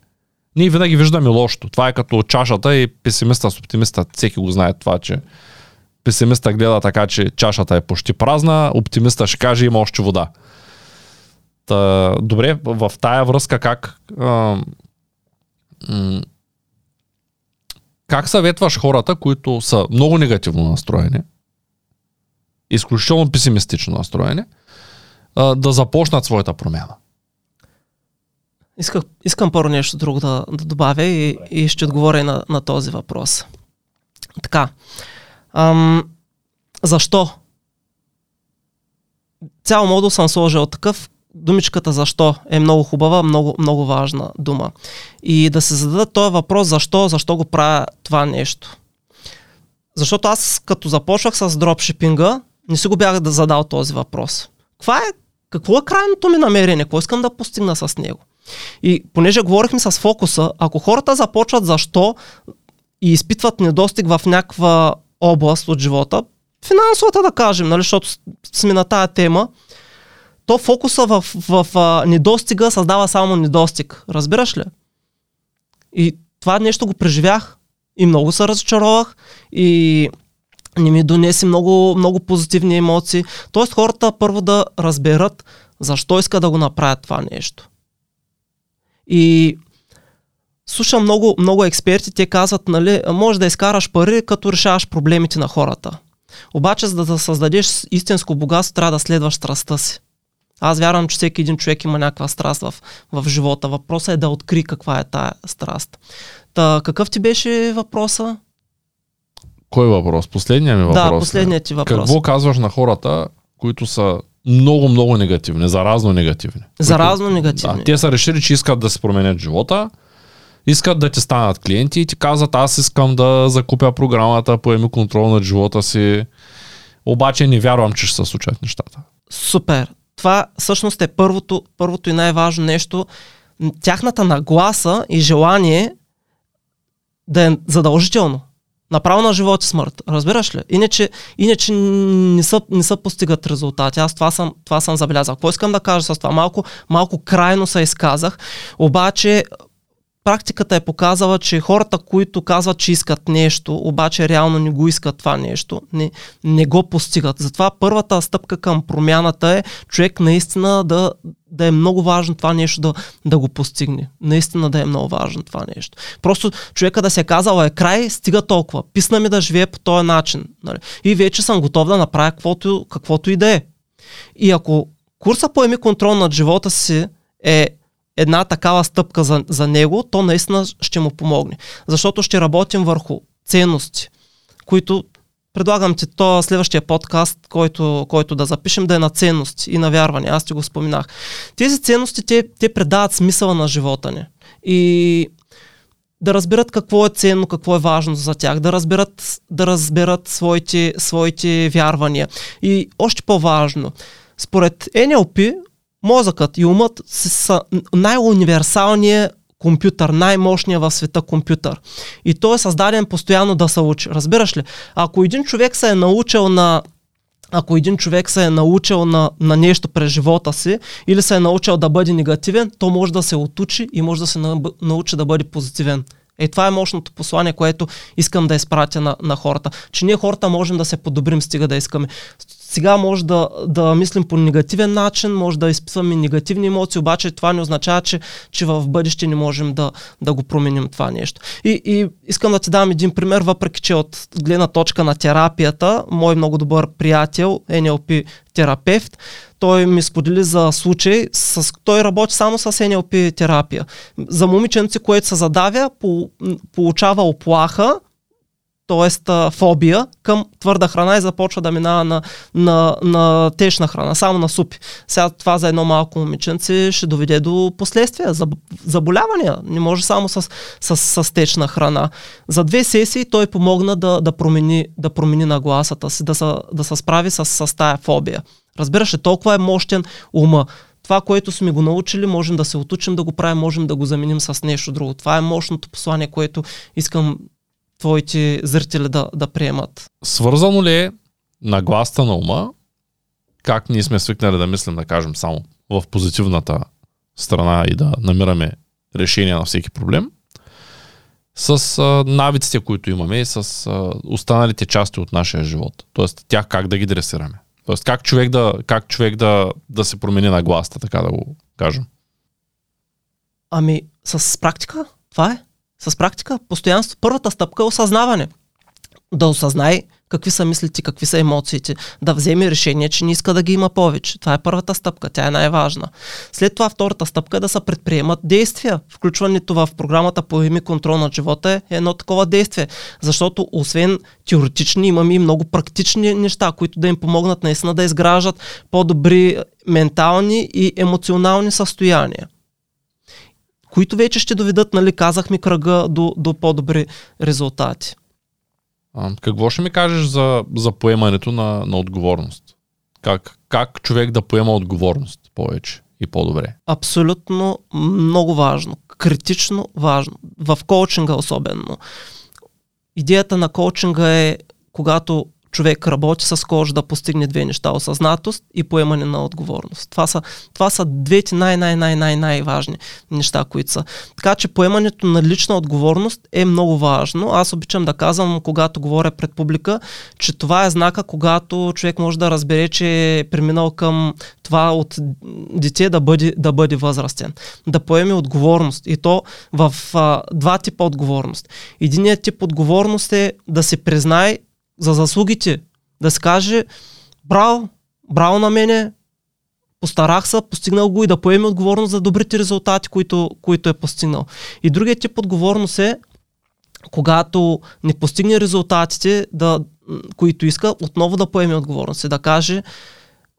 ние винаги виждаме лошото. Това е като чашата и песимиста с оптимиста. Всеки го знае това, че Песимиста гледа така, че чашата е почти празна, оптимиста ще каже има още вода. Та, добре, в тая връзка как а, как съветваш хората, които са много негативно настроени, изключително песимистично настроени, да започнат своята промяна? Исках, искам първо нещо друго да, да добавя и, и ще отговоря на, на този въпрос. Така. Ам, защо? Цял модул съм сложил такъв. Думичката защо е много хубава, много, много важна дума. И да се зададат този въпрос защо, защо го правя това нещо. Защото аз като започвах с дропшипинга, не си го бях да задал този въпрос. Каква е, какво е крайното ми намерение? Какво искам да постигна с него? И понеже говорихме с фокуса, ако хората започват защо и изпитват недостиг в някаква област от живота, финансовата да кажем, нали, защото сме на тая тема, то фокуса в, в, в недостига създава само недостиг. Разбираш ли? И това нещо го преживях и много се разочаровах и не ми донеси много, много позитивни емоции. Тоест хората първо да разберат защо иска да го направят това нещо. И слушам много, много експерти, те казват, нали, може да изкараш пари, като решаваш проблемите на хората. Обаче, за да създадеш истинско богатство, трябва да следваш страстта си. Аз вярвам, че всеки един човек има някаква страст в, в живота. Въпросът е да откри каква е тая страст. Та, какъв ти беше въпроса? Кой въпрос? Последният ми въпрос. Да, последният ти въпрос. Какво казваш на хората, които са много, много негативни, заразно негативни? Заразно негативни. Да, те са решили, че искат да се променят живота, искат да ти станат клиенти и ти казват, аз искам да закупя програмата, поеми контрол над живота си, обаче не вярвам, че ще се случат нещата. Супер. Това всъщност е първото, първото и най-важно нещо. Тяхната нагласа и желание да е задължително. Направо на живот и смърт. Разбираш ли? Иначе, иначе не, са, не са постигат резултати. Аз това съм, това съм забелязал. Какво искам да кажа с това? Малко, малко крайно се изказах. Обаче практиката е показала, че хората, които казват, че искат нещо, обаче реално не го искат това нещо, не, не го постигат. Затова първата стъпка към промяната е човек наистина да, да е много важно това нещо да, да го постигне. Наистина да е много важно това нещо. Просто човека да се е казал е край, стига толкова. Писна ми да живее по този начин. Нали? И вече съм готов да направя каквото, каквото и да е. И ако курса поеми контрол над живота си е една такава стъпка за, за него, то наистина ще му помогне. Защото ще работим върху ценности, които предлагам ти то следващия подкаст, който, който да запишем, да е на ценности и на вярване. Аз ти го споменах. Тези ценности, те, те предават смисъла на живота ни. И да разберат какво е ценно, какво е важно за тях, да разберат, да разберат своите, своите вярвания. И още по-важно, според NLP, мозъкът и умът са най-универсалният компютър, най-мощният в света компютър. И той е създаден постоянно да се учи. Разбираш ли? Ако един човек се е научил на ако един човек се е научил на, на нещо през живота си или се е научил да бъде негативен, то може да се отучи и може да се научи да бъде позитивен. Е, това е мощното послание, което искам да изпратя на, на хората. Че ние хората можем да се подобрим, стига да искаме. Сега може да, да мислим по негативен начин, може да изписваме негативни емоции, обаче това не означава, че, че в бъдеще не можем да, да го променим това нещо. И, и искам да ти дам един пример, въпреки че от гледна точка на терапията, мой много добър приятел, NLP терапевт, той ми сподели за случай, с, той работи само с NLP терапия. За момиченци, което се задавя, по, получава оплаха, т.е. фобия към твърда храна и започва да минава на, на, на течна храна, само на супи. Сега това за едно малко момиченце ще доведе до последствия, заболявания. Не може само с, с, с течна храна. За две сесии той помогна да, да, промени, да промени нагласата си, да се, да се справи с, с тая фобия. Разбираш толкова е мощен ума това, което сме го научили, можем да се отучим да го правим, можем да го заменим с нещо друго. Това е мощното послание, което искам твоите зрители да, да приемат. Свързано ли е нагласта на ума, как ние сме свикнали да мислим, да кажем, само в позитивната страна и да намираме решение на всеки проблем, с а, навиците, които имаме и с а, останалите части от нашия живот. Тоест, тях как да ги дресираме. Тоест, как човек да, как човек да, да се промени на гласта, така да го кажем. Ами, с практика, това е. С практика, постоянство, първата стъпка е осъзнаване. Да осъзнай какви са мислите, какви са емоциите, да вземе решение, че не иска да ги има повече. Това е първата стъпка, тя е най-важна. След това втората стъпка е да се предприемат действия. Включването в програмата по име контрол на живота е едно такова действие, защото освен теоретични имаме и много практични неща, които да им помогнат наистина да изграждат по-добри ментални и емоционални състояния които вече ще доведат, нали, казахме, кръга до, до по-добри резултати. А, какво ще ми кажеш за, за поемането на, на отговорност? Как, как човек да поема отговорност повече и по-добре? Абсолютно много важно. Критично важно. В коучинга особено. Идеята на коучинга е, когато човек работи с коуч да постигне две неща осъзнатост и поемане на отговорност. Това са, това са двете най-най-най-най-най-важни неща, които са. Така че поемането на лична отговорност е много важно. Аз обичам да казвам, когато говоря пред публика, че това е знака, когато човек може да разбере, че е преминал към това от дете да бъде, да бъде възрастен. Да поеме отговорност. И то в а, два типа отговорност. Единият тип отговорност е да се признае за заслугите. Да се каже, браво, браво на мене, постарах се, постигнал го и да поеме отговорност за добрите резултати, които, които е постигнал. И другият тип отговорност е, когато не постигне резултатите, да, които иска, отново да поеме отговорност и да каже,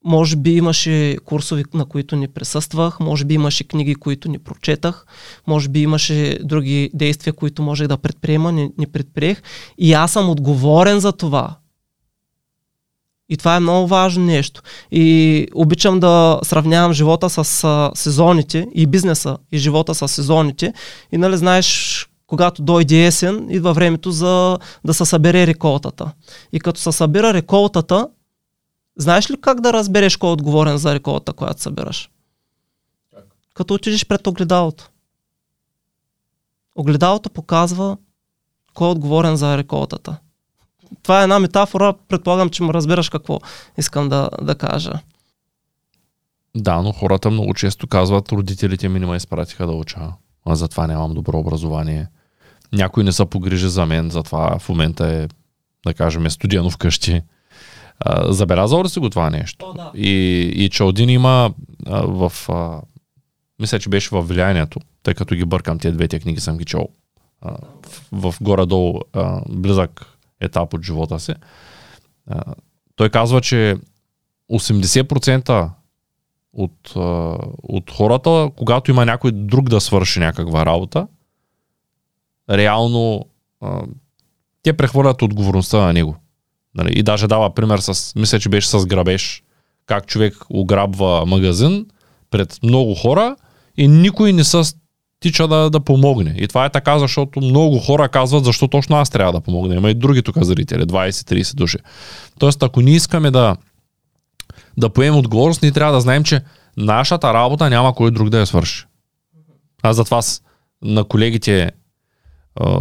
може би имаше курсови, на които не присъствах, може би имаше книги, които не прочетах, може би имаше други действия, които можех да предприема, не, не предприех. И аз съм отговорен за това. И това е много важно нещо. И обичам да сравнявам живота с а, сезоните и бизнеса и живота с сезоните. И нали знаеш когато дойде есен, идва времето за да се събере реколтата. И като се събира реколтата, знаеш ли как да разбереш кой е отговорен за реколта, която събираш? Като отидеш пред огледалото. Огледалото показва кой е отговорен за реколтата. Това е една метафора, предполагам, че му разбираш какво искам да, да кажа. Да, но хората много често казват, родителите ми не ме изпратиха да уча, а затова нямам добро образование. Някой не са погрижи за мен, затова в момента е, да кажем, е студено вкъщи. Забелязал ли си го това нещо? О, да. И, и че един има а, в... А, мисля, че беше в влиянието, тъй като ги бъркам, тези двете книги съм ги чел а, в, в горе-долу а, близък етап от живота си. А, той казва, че 80% от, а, от хората, когато има някой друг да свърши някаква работа, реално а, те прехвърлят отговорността на него. Нали? И даже дава пример с, мисля, че беше с грабеж, как човек ограбва магазин пред много хора и никой не се тича да, да помогне. И това е така, защото много хора казват, защо точно аз трябва да помогна. Има и други тук зрители, 20-30 души. Тоест, ако ние искаме да, да поемем отговорност, ние трябва да знаем, че нашата работа няма кой друг да я свърши. Аз затова с, на колегите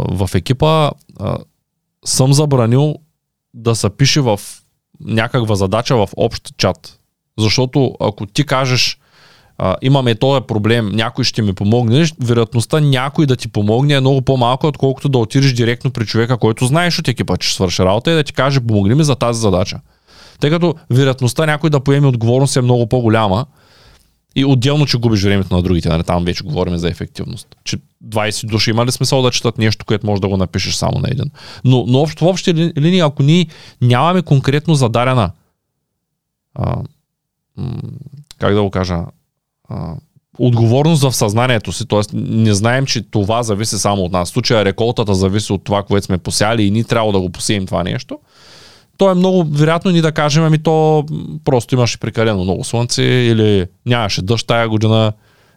в екипа съм забранил да се пише в някаква задача в общ чат. Защото ако ти кажеш а, имаме този проблем, някой ще ми помогне, вероятността някой да ти помогне е много по-малка, отколкото да отидеш директно при човека, който знаеш от екипа, че свърши работа и да ти каже помогни ми за тази задача. Тъй като вероятността някой да поеме отговорност е много по-голяма и отделно, че губиш времето на другите, нали? там вече говорим за ефективност. Че 20 души има ли смисъл да четат нещо, което може да го напишеш само на един. Но, но в общи линии, ако ние нямаме конкретно зададена а, как да го кажа, а, отговорност в съзнанието си, т.е. не знаем, че това зависи само от нас. В случая реколтата зависи от това, което сме посяли и ние трябва да го посеем това нещо. То е много вероятно ни да кажем, ами то просто имаше прекалено много слънце или нямаше дъжд тая година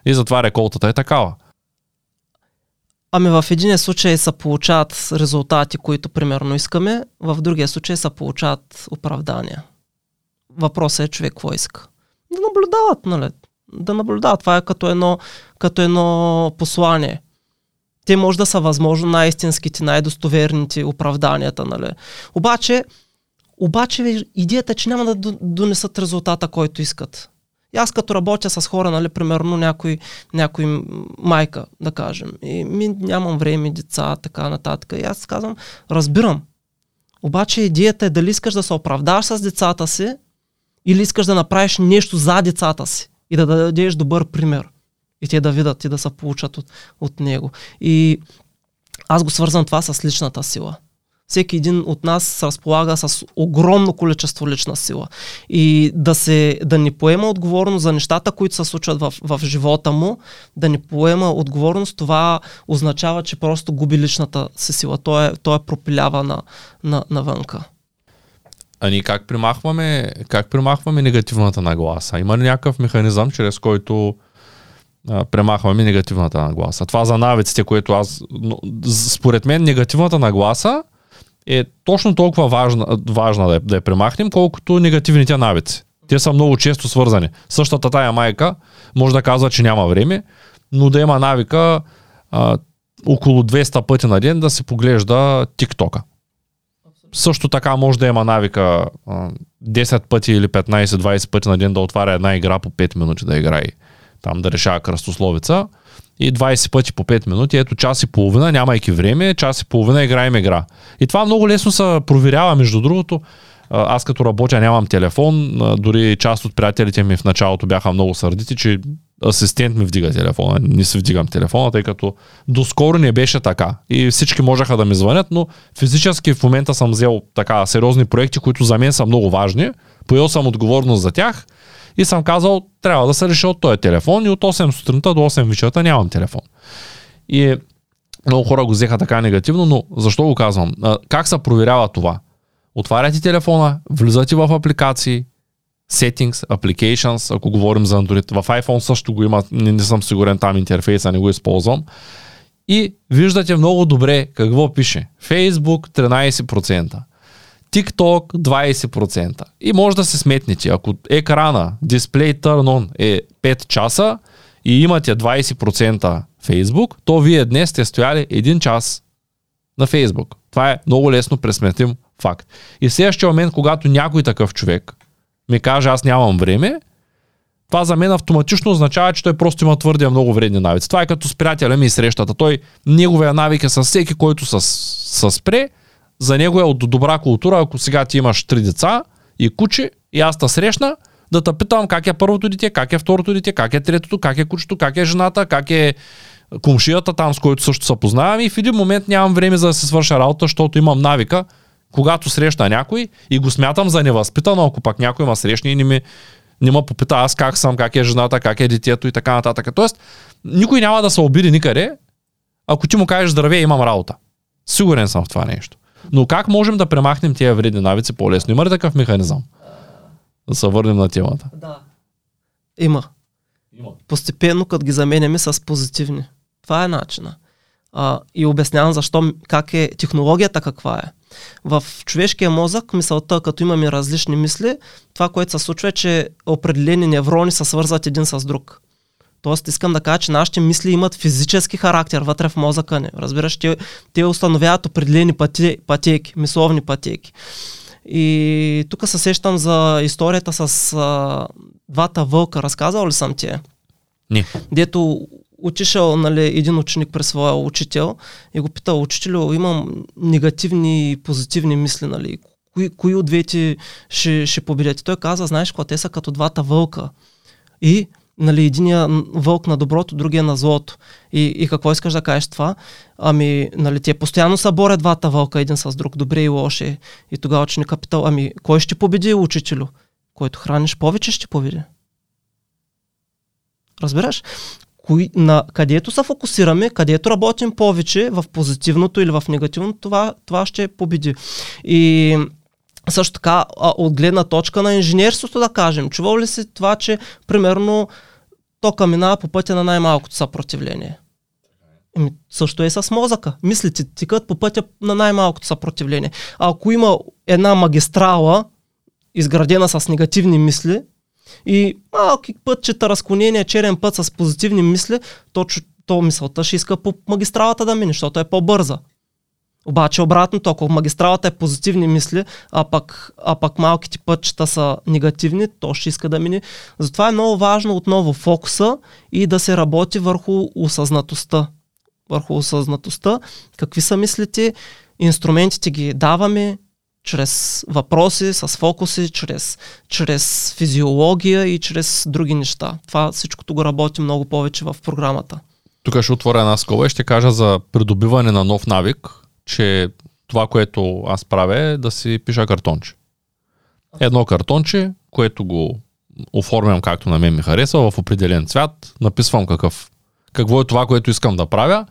и затова реколтата е такава. Ами в един случай се получават резултати, които примерно искаме, в другия случай се получават оправдания. Въпросът е човек какво иска. Да наблюдават, нали? да наблюдават. Това е като едно, като едно послание. Те може да са възможно най-истинските, най-достоверните оправданията. Нали? Обаче, обаче идеята е, че няма да донесат резултата, който искат. И аз като работя с хора, нали, примерно някой, някой майка, да кажем, и ми нямам време, деца, така нататък. И аз казвам, разбирам. Обаче идеята е дали искаш да се оправдаш с децата си, или искаш да направиш нещо за децата си и да дадеш добър пример. И те да видят и да се получат от, от него. И аз го свързвам това с личната сила. Всеки един от нас разполага с огромно количество лична сила. И да, се, да ни поема отговорност за нещата, които се случват в, в живота му, да ни поема отговорност, това означава, че просто губи личната си сила. Той е, той е пропилява на, на, навънка. А ние как примахваме, как примахваме негативната нагласа? Има ли някакъв механизъм, чрез който премахваме негативната нагласа? Това за навиците, което аз... Според мен негативната нагласа е точно толкова важна, важна да, я, да я премахнем, колкото негативните навици. Те са много често свързани. Същата тая майка може да казва, че няма време, но да има навика а, около 200 пъти на ден да се поглежда тиктока също така може да има навика 10 пъти или 15-20 пъти на ден да отваря една игра по 5 минути да играе. Там да решава кръстословица. И 20 пъти по 5 минути, ето час и половина, нямайки време, час и половина играем игра. И това много лесно се проверява, между другото. Аз като работя нямам телефон, дори част от приятелите ми в началото бяха много сърдити, че асистент ми вдига телефона, не си вдигам телефона, тъй като доскоро не беше така. И всички можеха да ми звънят, но физически в момента съм взел така сериозни проекти, които за мен са много важни. Поел съм отговорност за тях и съм казал, трябва да се реши от този телефон и от 8 сутринта до 8 вечерта нямам телефон. И много хора го взеха така негативно, но защо го казвам? Как се проверява това? Отваряте телефона, влизате в апликации, settings, applications, ако говорим за Android. В iPhone също го има, не, не съм сигурен там интерфейса, не го използвам. И виждате много добре какво пише. Facebook 13%. TikTok 20%. И може да се сметнете, ако екрана Display Turn On е 5 часа и имате 20% Facebook, то вие днес сте стояли 1 час на Facebook. Това е много лесно пресметим факт. И в следващия момент, когато някой такъв човек ми каже аз нямам време, това за мен автоматично означава, че той просто има твърде много вредни навици. Това е като с приятеля ми и срещата. Той, неговия навик е с всеки, който с, с спре, за него е от добра култура, ако сега ти имаш три деца и куче и аз та срещна, да те питам как е първото дете, как е второто дете, как е третото, как е кучето, как е жената, как е комшията там, с който също се познавам и в един момент нямам време за да се свърша работа, защото имам навика, когато срещна някой и го смятам за невъзпитано, ако пак някой ма срещне и не ми не ме попита аз как съм, как е жената, как е детето и така нататък. Тоест, никой няма да се обиди никъде, ако ти му кажеш здраве, имам работа. Сигурен съм в това нещо. Но как можем да премахнем тези вредни навици по-лесно? Има ли такъв механизъм? Да се върнем на темата. Да. Има. Има. Постепенно, като ги заменяме с позитивни. Това е начина. А, и обяснявам защо, как е технологията каква е. В човешкия мозък мисълта, като имаме различни мисли, това, което се случва е, че определени неврони се свързват един с друг. Тоест искам да кажа, че нашите мисли имат физически характер вътре в мозъка ни. Разбираш, те, те установяват определени пъте, пътеки, мисловни пътеки. И тук се сещам за историята с а, двата вълка. Разказал ли съм ти? Не. Дето отишъл нали, един ученик при своя учител и го питал, учителю, имам негативни и позитивни мисли, нали, кои, кои от двете ще, ще победят? И той каза, знаеш какво, те са като двата вълка. И нали, единия вълк на доброто, другия на злото. И, и какво искаш да кажеш това? Ами, нали, те постоянно са борят двата вълка един с друг, добре и лоши. И тогава ученика питал, ами, кой ще победи учителю? Който храниш повече ще победи. Разбираш? кои, на където се фокусираме, където работим повече в позитивното или в негативното, това, това ще победи. И също така, от гледна точка на инженерството, да кажем, чувал ли си това, че примерно тока минава по пътя на най-малкото съпротивление? Еми, също е с мозъка. Мислите, тикат по пътя на най-малкото съпротивление. А ако има една магистрала, изградена с негативни мисли, и малки пътчета, разклонения, черен път с позитивни мисли, то, то мисълта ще иска по магистралата да мине, защото е по-бърза. Обаче обратното, ако магистралата е позитивни мисли, а пък, а пък малките пътчета са негативни, то ще иска да мине. Затова е много важно отново фокуса и да се работи върху осъзнатостта. Върху осъзнатостта, какви са мислите, инструментите ги даваме, чрез въпроси, с фокуси, чрез, чрез физиология и чрез други неща. Това всичкото го работи много повече в програмата. Тук ще отворя една скоба и ще кажа за придобиване на нов навик, че това, което аз правя е да си пиша картонче. Едно картонче, което го оформям както на мен ми харесва, в определен цвят, написвам какъв, какво е това, което искам да правя,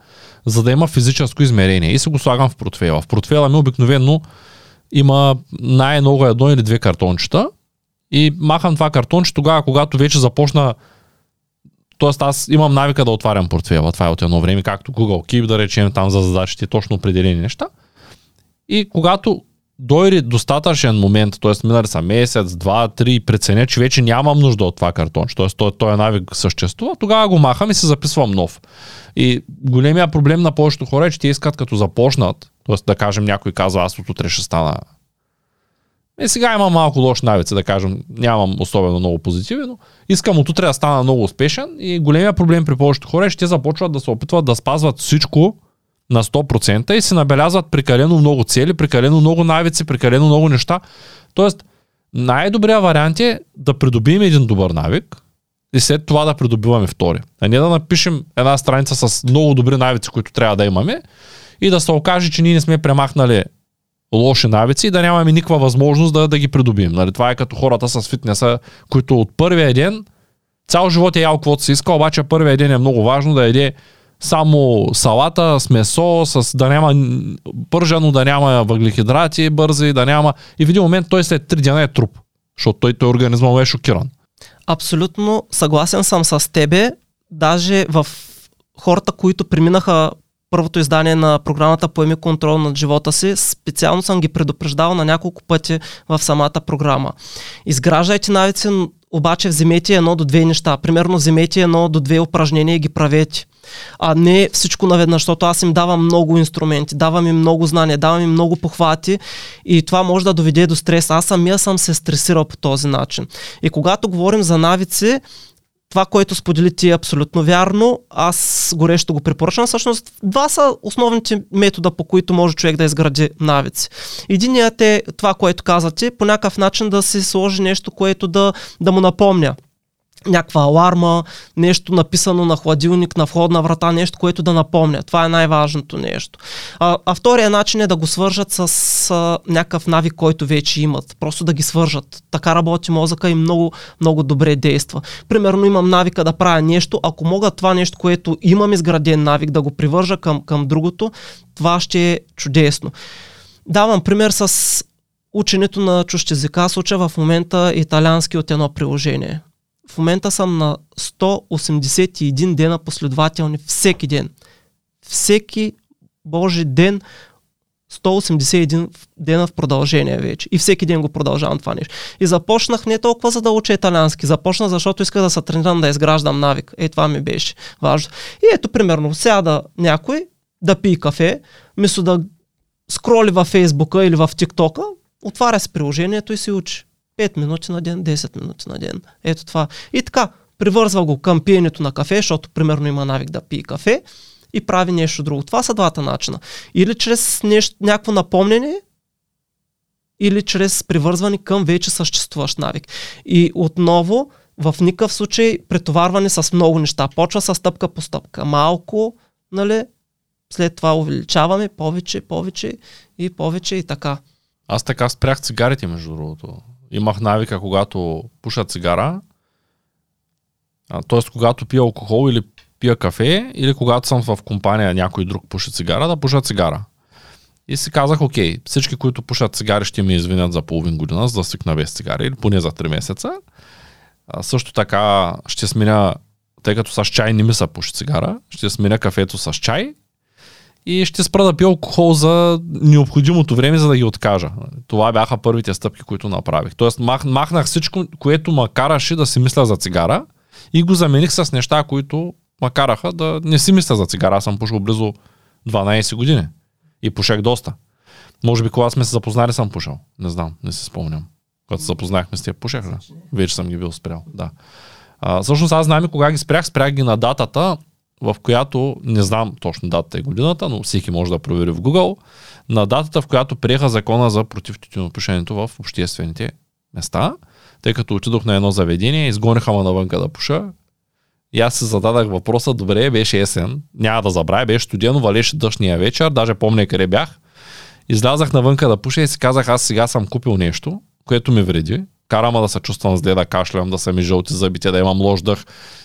за да има физическо измерение и се го слагам в портфела. В портфела ми обикновено има най-много едно или две картончета и махам това картонче тогава, когато вече започна Тоест аз имам навика да отварям портфела, това е от едно време, както Google Keep, да речем там за задачите, точно определени неща. И когато дойде достатъчен момент, т.е. минали са месец, два, три, преценя, че вече нямам нужда от това картонче, т.е. този, този навик съществува, тогава го махам и се записвам нов. И големия проблем на повечето хора е, че те искат като започнат, т.е. да кажем някой казва, аз от утре ще стана е, сега имам малко лош навица, да кажем, нямам особено много позитиви, но искам от утре да стана много успешен и големия проблем при повечето хора е, че те започват да се опитват да спазват всичко на 100% и се набелязват прекалено много цели, прекалено много навици, прекалено много неща. Тоест, най-добрият вариант е да придобием един добър навик и след това да придобиваме втори. А не да напишем една страница с много добри навици, които трябва да имаме и да се окаже, че ние не сме премахнали лоши навици и да нямаме никаква възможност да, да ги придобием. Нали? Това е като хората с фитнеса, които от първия ден цял живот е ял каквото си иска, обаче първия ден е много важно да яде само салата с месо, с да няма пържено, да няма въглехидрати бързи, да няма... И в един момент той след 3 дена е труп, защото той, той организма му е шокиран. Абсолютно съгласен съм с тебе. Даже в хората, които преминаха първото издание на програмата Поеми контрол над живота си, специално съм ги предупреждал на няколко пъти в самата програма. Изграждайте навици, обаче вземете едно до две неща. Примерно вземете едно до две упражнения и ги правете. А не всичко наведнъж, защото аз им давам много инструменти, давам им много знания, давам им много похвати и това може да доведе до стрес. Аз самия съм се стресирал по този начин. И когато говорим за навици, това, което сподели ти е абсолютно вярно. Аз горещо го препоръчвам. Всъщност, два са основните метода, по които може човек да изгради навици. Единият е това, което казате, по някакъв начин да се сложи нещо, което да, да му напомня някаква аларма, нещо написано на хладилник, на входна врата, нещо, което да напомня. Това е най-важното нещо. А, а втория начин е да го свържат с а, някакъв навик, който вече имат. Просто да ги свържат. Така работи мозъка и много, много добре действа. Примерно имам навика да правя нещо, ако мога това нещо, което имам изграден навик, да го привържа към, към другото, това ще е чудесно. Давам пример с ученето на чужд езика. Аз уча в момента италиански от едно приложение в момента съм на 181 дена последователни всеки ден. Всеки Божи ден 181 дена в продължение вече. И всеки ден го продължавам това нещо. И започнах не толкова за да уча италиански. Започнах, защото исках да се тренирам да изграждам навик. Е, това ми беше важно. И ето, примерно, сяда някой да пие кафе, мисля да скроли във Фейсбука или в ТикТока, отваря си приложението и си учи. 5 минути на ден, 10 минути на ден. Ето това. И така, привързва го към пиенето на кафе, защото примерно има навик да пие кафе и прави нещо друго. Това са двата начина. Или чрез нещо, някакво напомнене, или чрез привързване към вече съществуващ навик. И отново, в никакъв случай претоварване с много неща. Почва с стъпка по стъпка. Малко, нали, след това увеличаваме повече, повече и повече и така. Аз така спрях цигарите, между другото имах навика, когато пуша цигара, т.е. когато пия алкохол или пия кафе, или когато съм в компания някой друг пуши цигара, да пуша цигара. И си казах, окей, всички, които пушат цигари, ще ми извинят за половин година, за да свикна без цигари, или поне за 3 месеца. А, също така ще сменя, тъй като с чай не ми са пуши цигара, ще сменя кафето с чай и ще спра да пия алкохол за необходимото време, за да ги откажа. Това бяха първите стъпки, които направих. Тоест мах, махнах всичко, което ма караше да си мисля за цигара и го замених с неща, които ма караха да не си мисля за цигара. Аз съм пушил близо 12 години и пушех доста. Може би когато сме се запознали съм пушал. Не знам, не си спомням. Когато се запознахме с тия пушех, да? Вече съм ги бил спрял, да. А, всъщност аз знам и кога ги спрях, спрях ги на датата, в която, не знам точно датата и годината, но всеки може да провери в Google, на датата, в която приеха закона за против тютюнопушенето в обществените места, тъй като отидох на едно заведение, изгониха ме навънка да пуша. И аз се зададах въпроса, добре, беше есен, няма да забравя, беше студено, валеше дъжния вечер, даже помня къде бях. Излязах навънка да пуша и си казах, аз сега съм купил нещо, което ми вреди, карама да се чувствам зле, да кашлям, да са ми жълти зъбите, да имам лош дъх.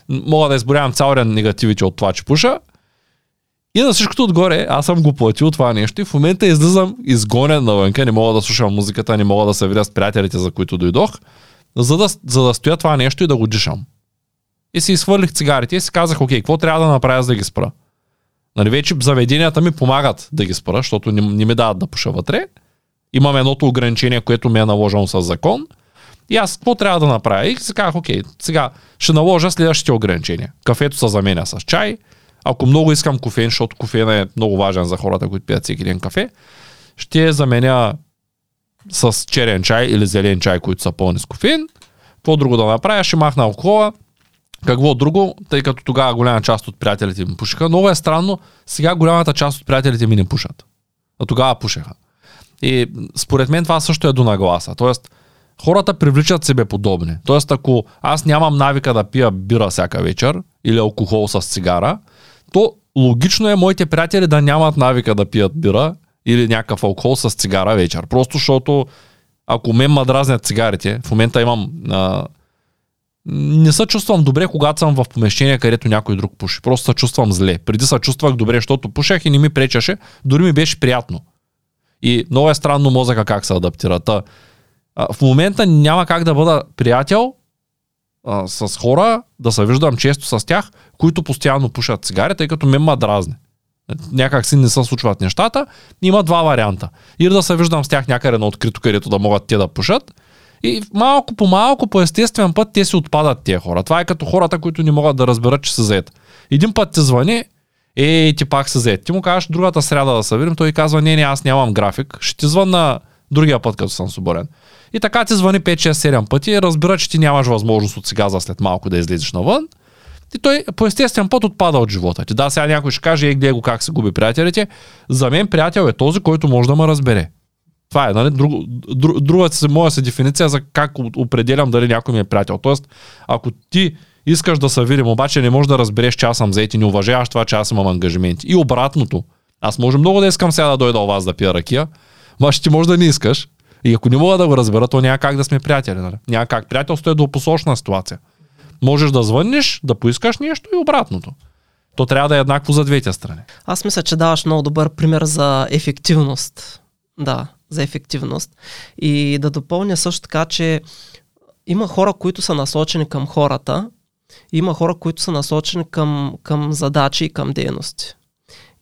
Мога да изборявам цял ред негативите от това, че пуша. И на всичкото отгоре, аз съм го платил това нещо и в момента излизам изгонен навънка, не мога да слушам музиката, не мога да се видя с приятелите, за които дойдох, за да, за да стоя това нещо и да го дишам. И си изхвърлих цигарите и си казах, окей, какво трябва да направя за да ги спра? Нали, вече заведенията ми помагат да ги спра, защото не, не ми дават да пуша вътре. Имам едното ограничение, което ми е наложено с закон – и аз какво трябва да направя? И си казах, окей, сега ще наложа следващите ограничения. Кафето се заменя с чай. Ако много искам кофеин, защото кофеин е много важен за хората, които пият всеки ден кафе, ще заменя с черен чай или зелен чай, които са пълни с кофеин. Какво друго да направя? Ще махна алкохола. Какво друго? Тъй като тогава голяма част от приятелите ми пушиха. Много е странно, сега голямата част от приятелите ми не пушат. А тогава пушеха. И според мен това също е до нагласа. Тоест, хората привличат себе подобни. Тоест, ако аз нямам навика да пия бира всяка вечер или алкохол с цигара, то логично е моите приятели да нямат навика да пият бира или някакъв алкохол с цигара вечер. Просто защото ако мен ма дразнят цигарите, в момента имам а, не се чувствам добре, когато съм в помещение, където някой друг пуши. Просто се чувствам зле. Преди се чувствах добре, защото пушех и не ми пречеше, дори ми беше приятно. И много е странно мозъка как се адаптира. Та, а, в момента няма как да бъда приятел а, с хора, да се виждам често с тях, които постоянно пушат цигари, тъй като ме ма дразни. някак си не се случват нещата, има два варианта. Или да се виждам с тях някъде на открито, където да могат те да пушат, и малко по малко, по естествен път, те си отпадат тия хора. Това е като хората, които не могат да разберат, че са заед. Един път ти звъни, е, ти пак са заед. Ти му кажеш другата сряда да се видим, той казва, не, не, аз нямам график, ще ти звънна другия път, като съм свободен. И така ти звъни 5-6-7 пъти разбира, че ти нямаш възможност от сега за след малко да излезеш навън. И той по естествен път отпада от живота ти. Да, сега някой ще каже, ей, гледай го как се губи приятелите. За мен приятел е този, който може да ме разбере. Това е, нали? Друг, друг, другата си, моя си дефиниция за как определям дали някой ми е приятел. Тоест, ако ти искаш да се видим, обаче не можеш да разбереш, че аз съм заед и не уважаваш това, че аз имам ангажименти. И обратното. Аз може много да искам сега да дойда у вас да пия ракия, обаче ти може да не искаш. И ако не мога да го разбера, то няма как да сме приятели. Нали? Няма как. Приятелство е двупосочна ситуация. Можеш да звъннеш, да поискаш нещо и обратното. То трябва да е еднакво за двете страни. Аз мисля, че даваш много добър пример за ефективност. Да, за ефективност. И да допълня също така, че има хора, които са насочени към хората, има хора, които са насочени към, към задачи и към дейности.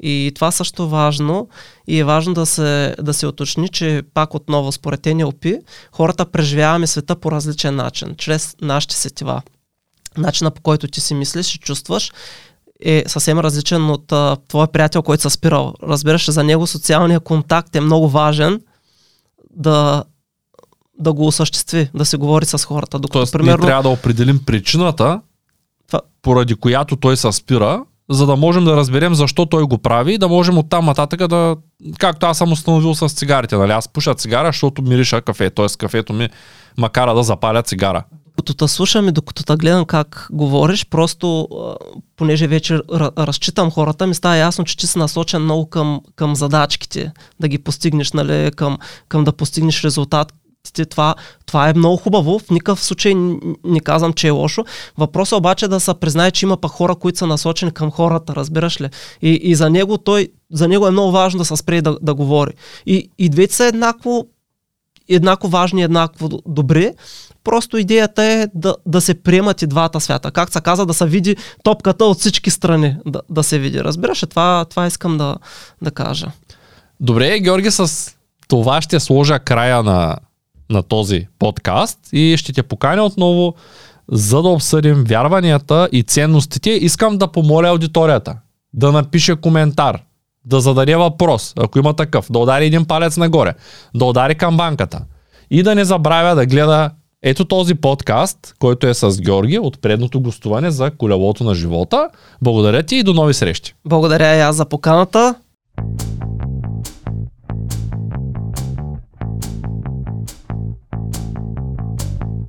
И това също важно и е важно да се, да се уточни, че пак отново според НЛП, хората преживяваме света по различен начин, чрез нашите сетива. Начина по който ти си мислиш и чувстваш е съвсем различен от а, твоя приятел, който се спирал. Разбираш, за него социалния контакт е много важен да, да го осъществи, да се говори с хората. Докато, Тоест, примерно, ние трябва да определим причината, това... поради която той се спира, за да можем да разберем защо той го прави и да можем оттам нататък да, както аз съм установил с цигарите, нали? Аз пуша цигара, защото мириша кафе, т.е. кафето ми макара да запаля цигара. Докато те слушам и докато те гледам как говориш, просто понеже вече разчитам хората, ми става ясно, че ти си насочен много към, към задачките, да ги постигнеш, нали, към, към да постигнеш резултат, това, това е много хубаво. В никакъв случай не казвам, че е лошо. Въпросът обаче е да се признае, че има пък хора, които са насочени към хората, разбираш ли? И, и за него той, за него е много важно да се спре да, да говори. И, и двете са еднакво, еднакво важни, еднакво добри. Просто идеята е да, да се приемат и двата свята. Как се каза, да се види топката от всички страни. Да, да се види. Разбираш? Това, това искам да, да кажа. Добре, Георги, с това ще сложа края на на този подкаст и ще те поканя отново, за да обсъдим вярванията и ценностите. Искам да помоля аудиторията да напише коментар, да зададе въпрос, ако има такъв, да удари един палец нагоре, да удари камбанката и да не забравя да гледа ето този подкаст, който е с Георги от предното гостуване за колелото на живота. Благодаря ти и до нови срещи. Благодаря и аз за поканата.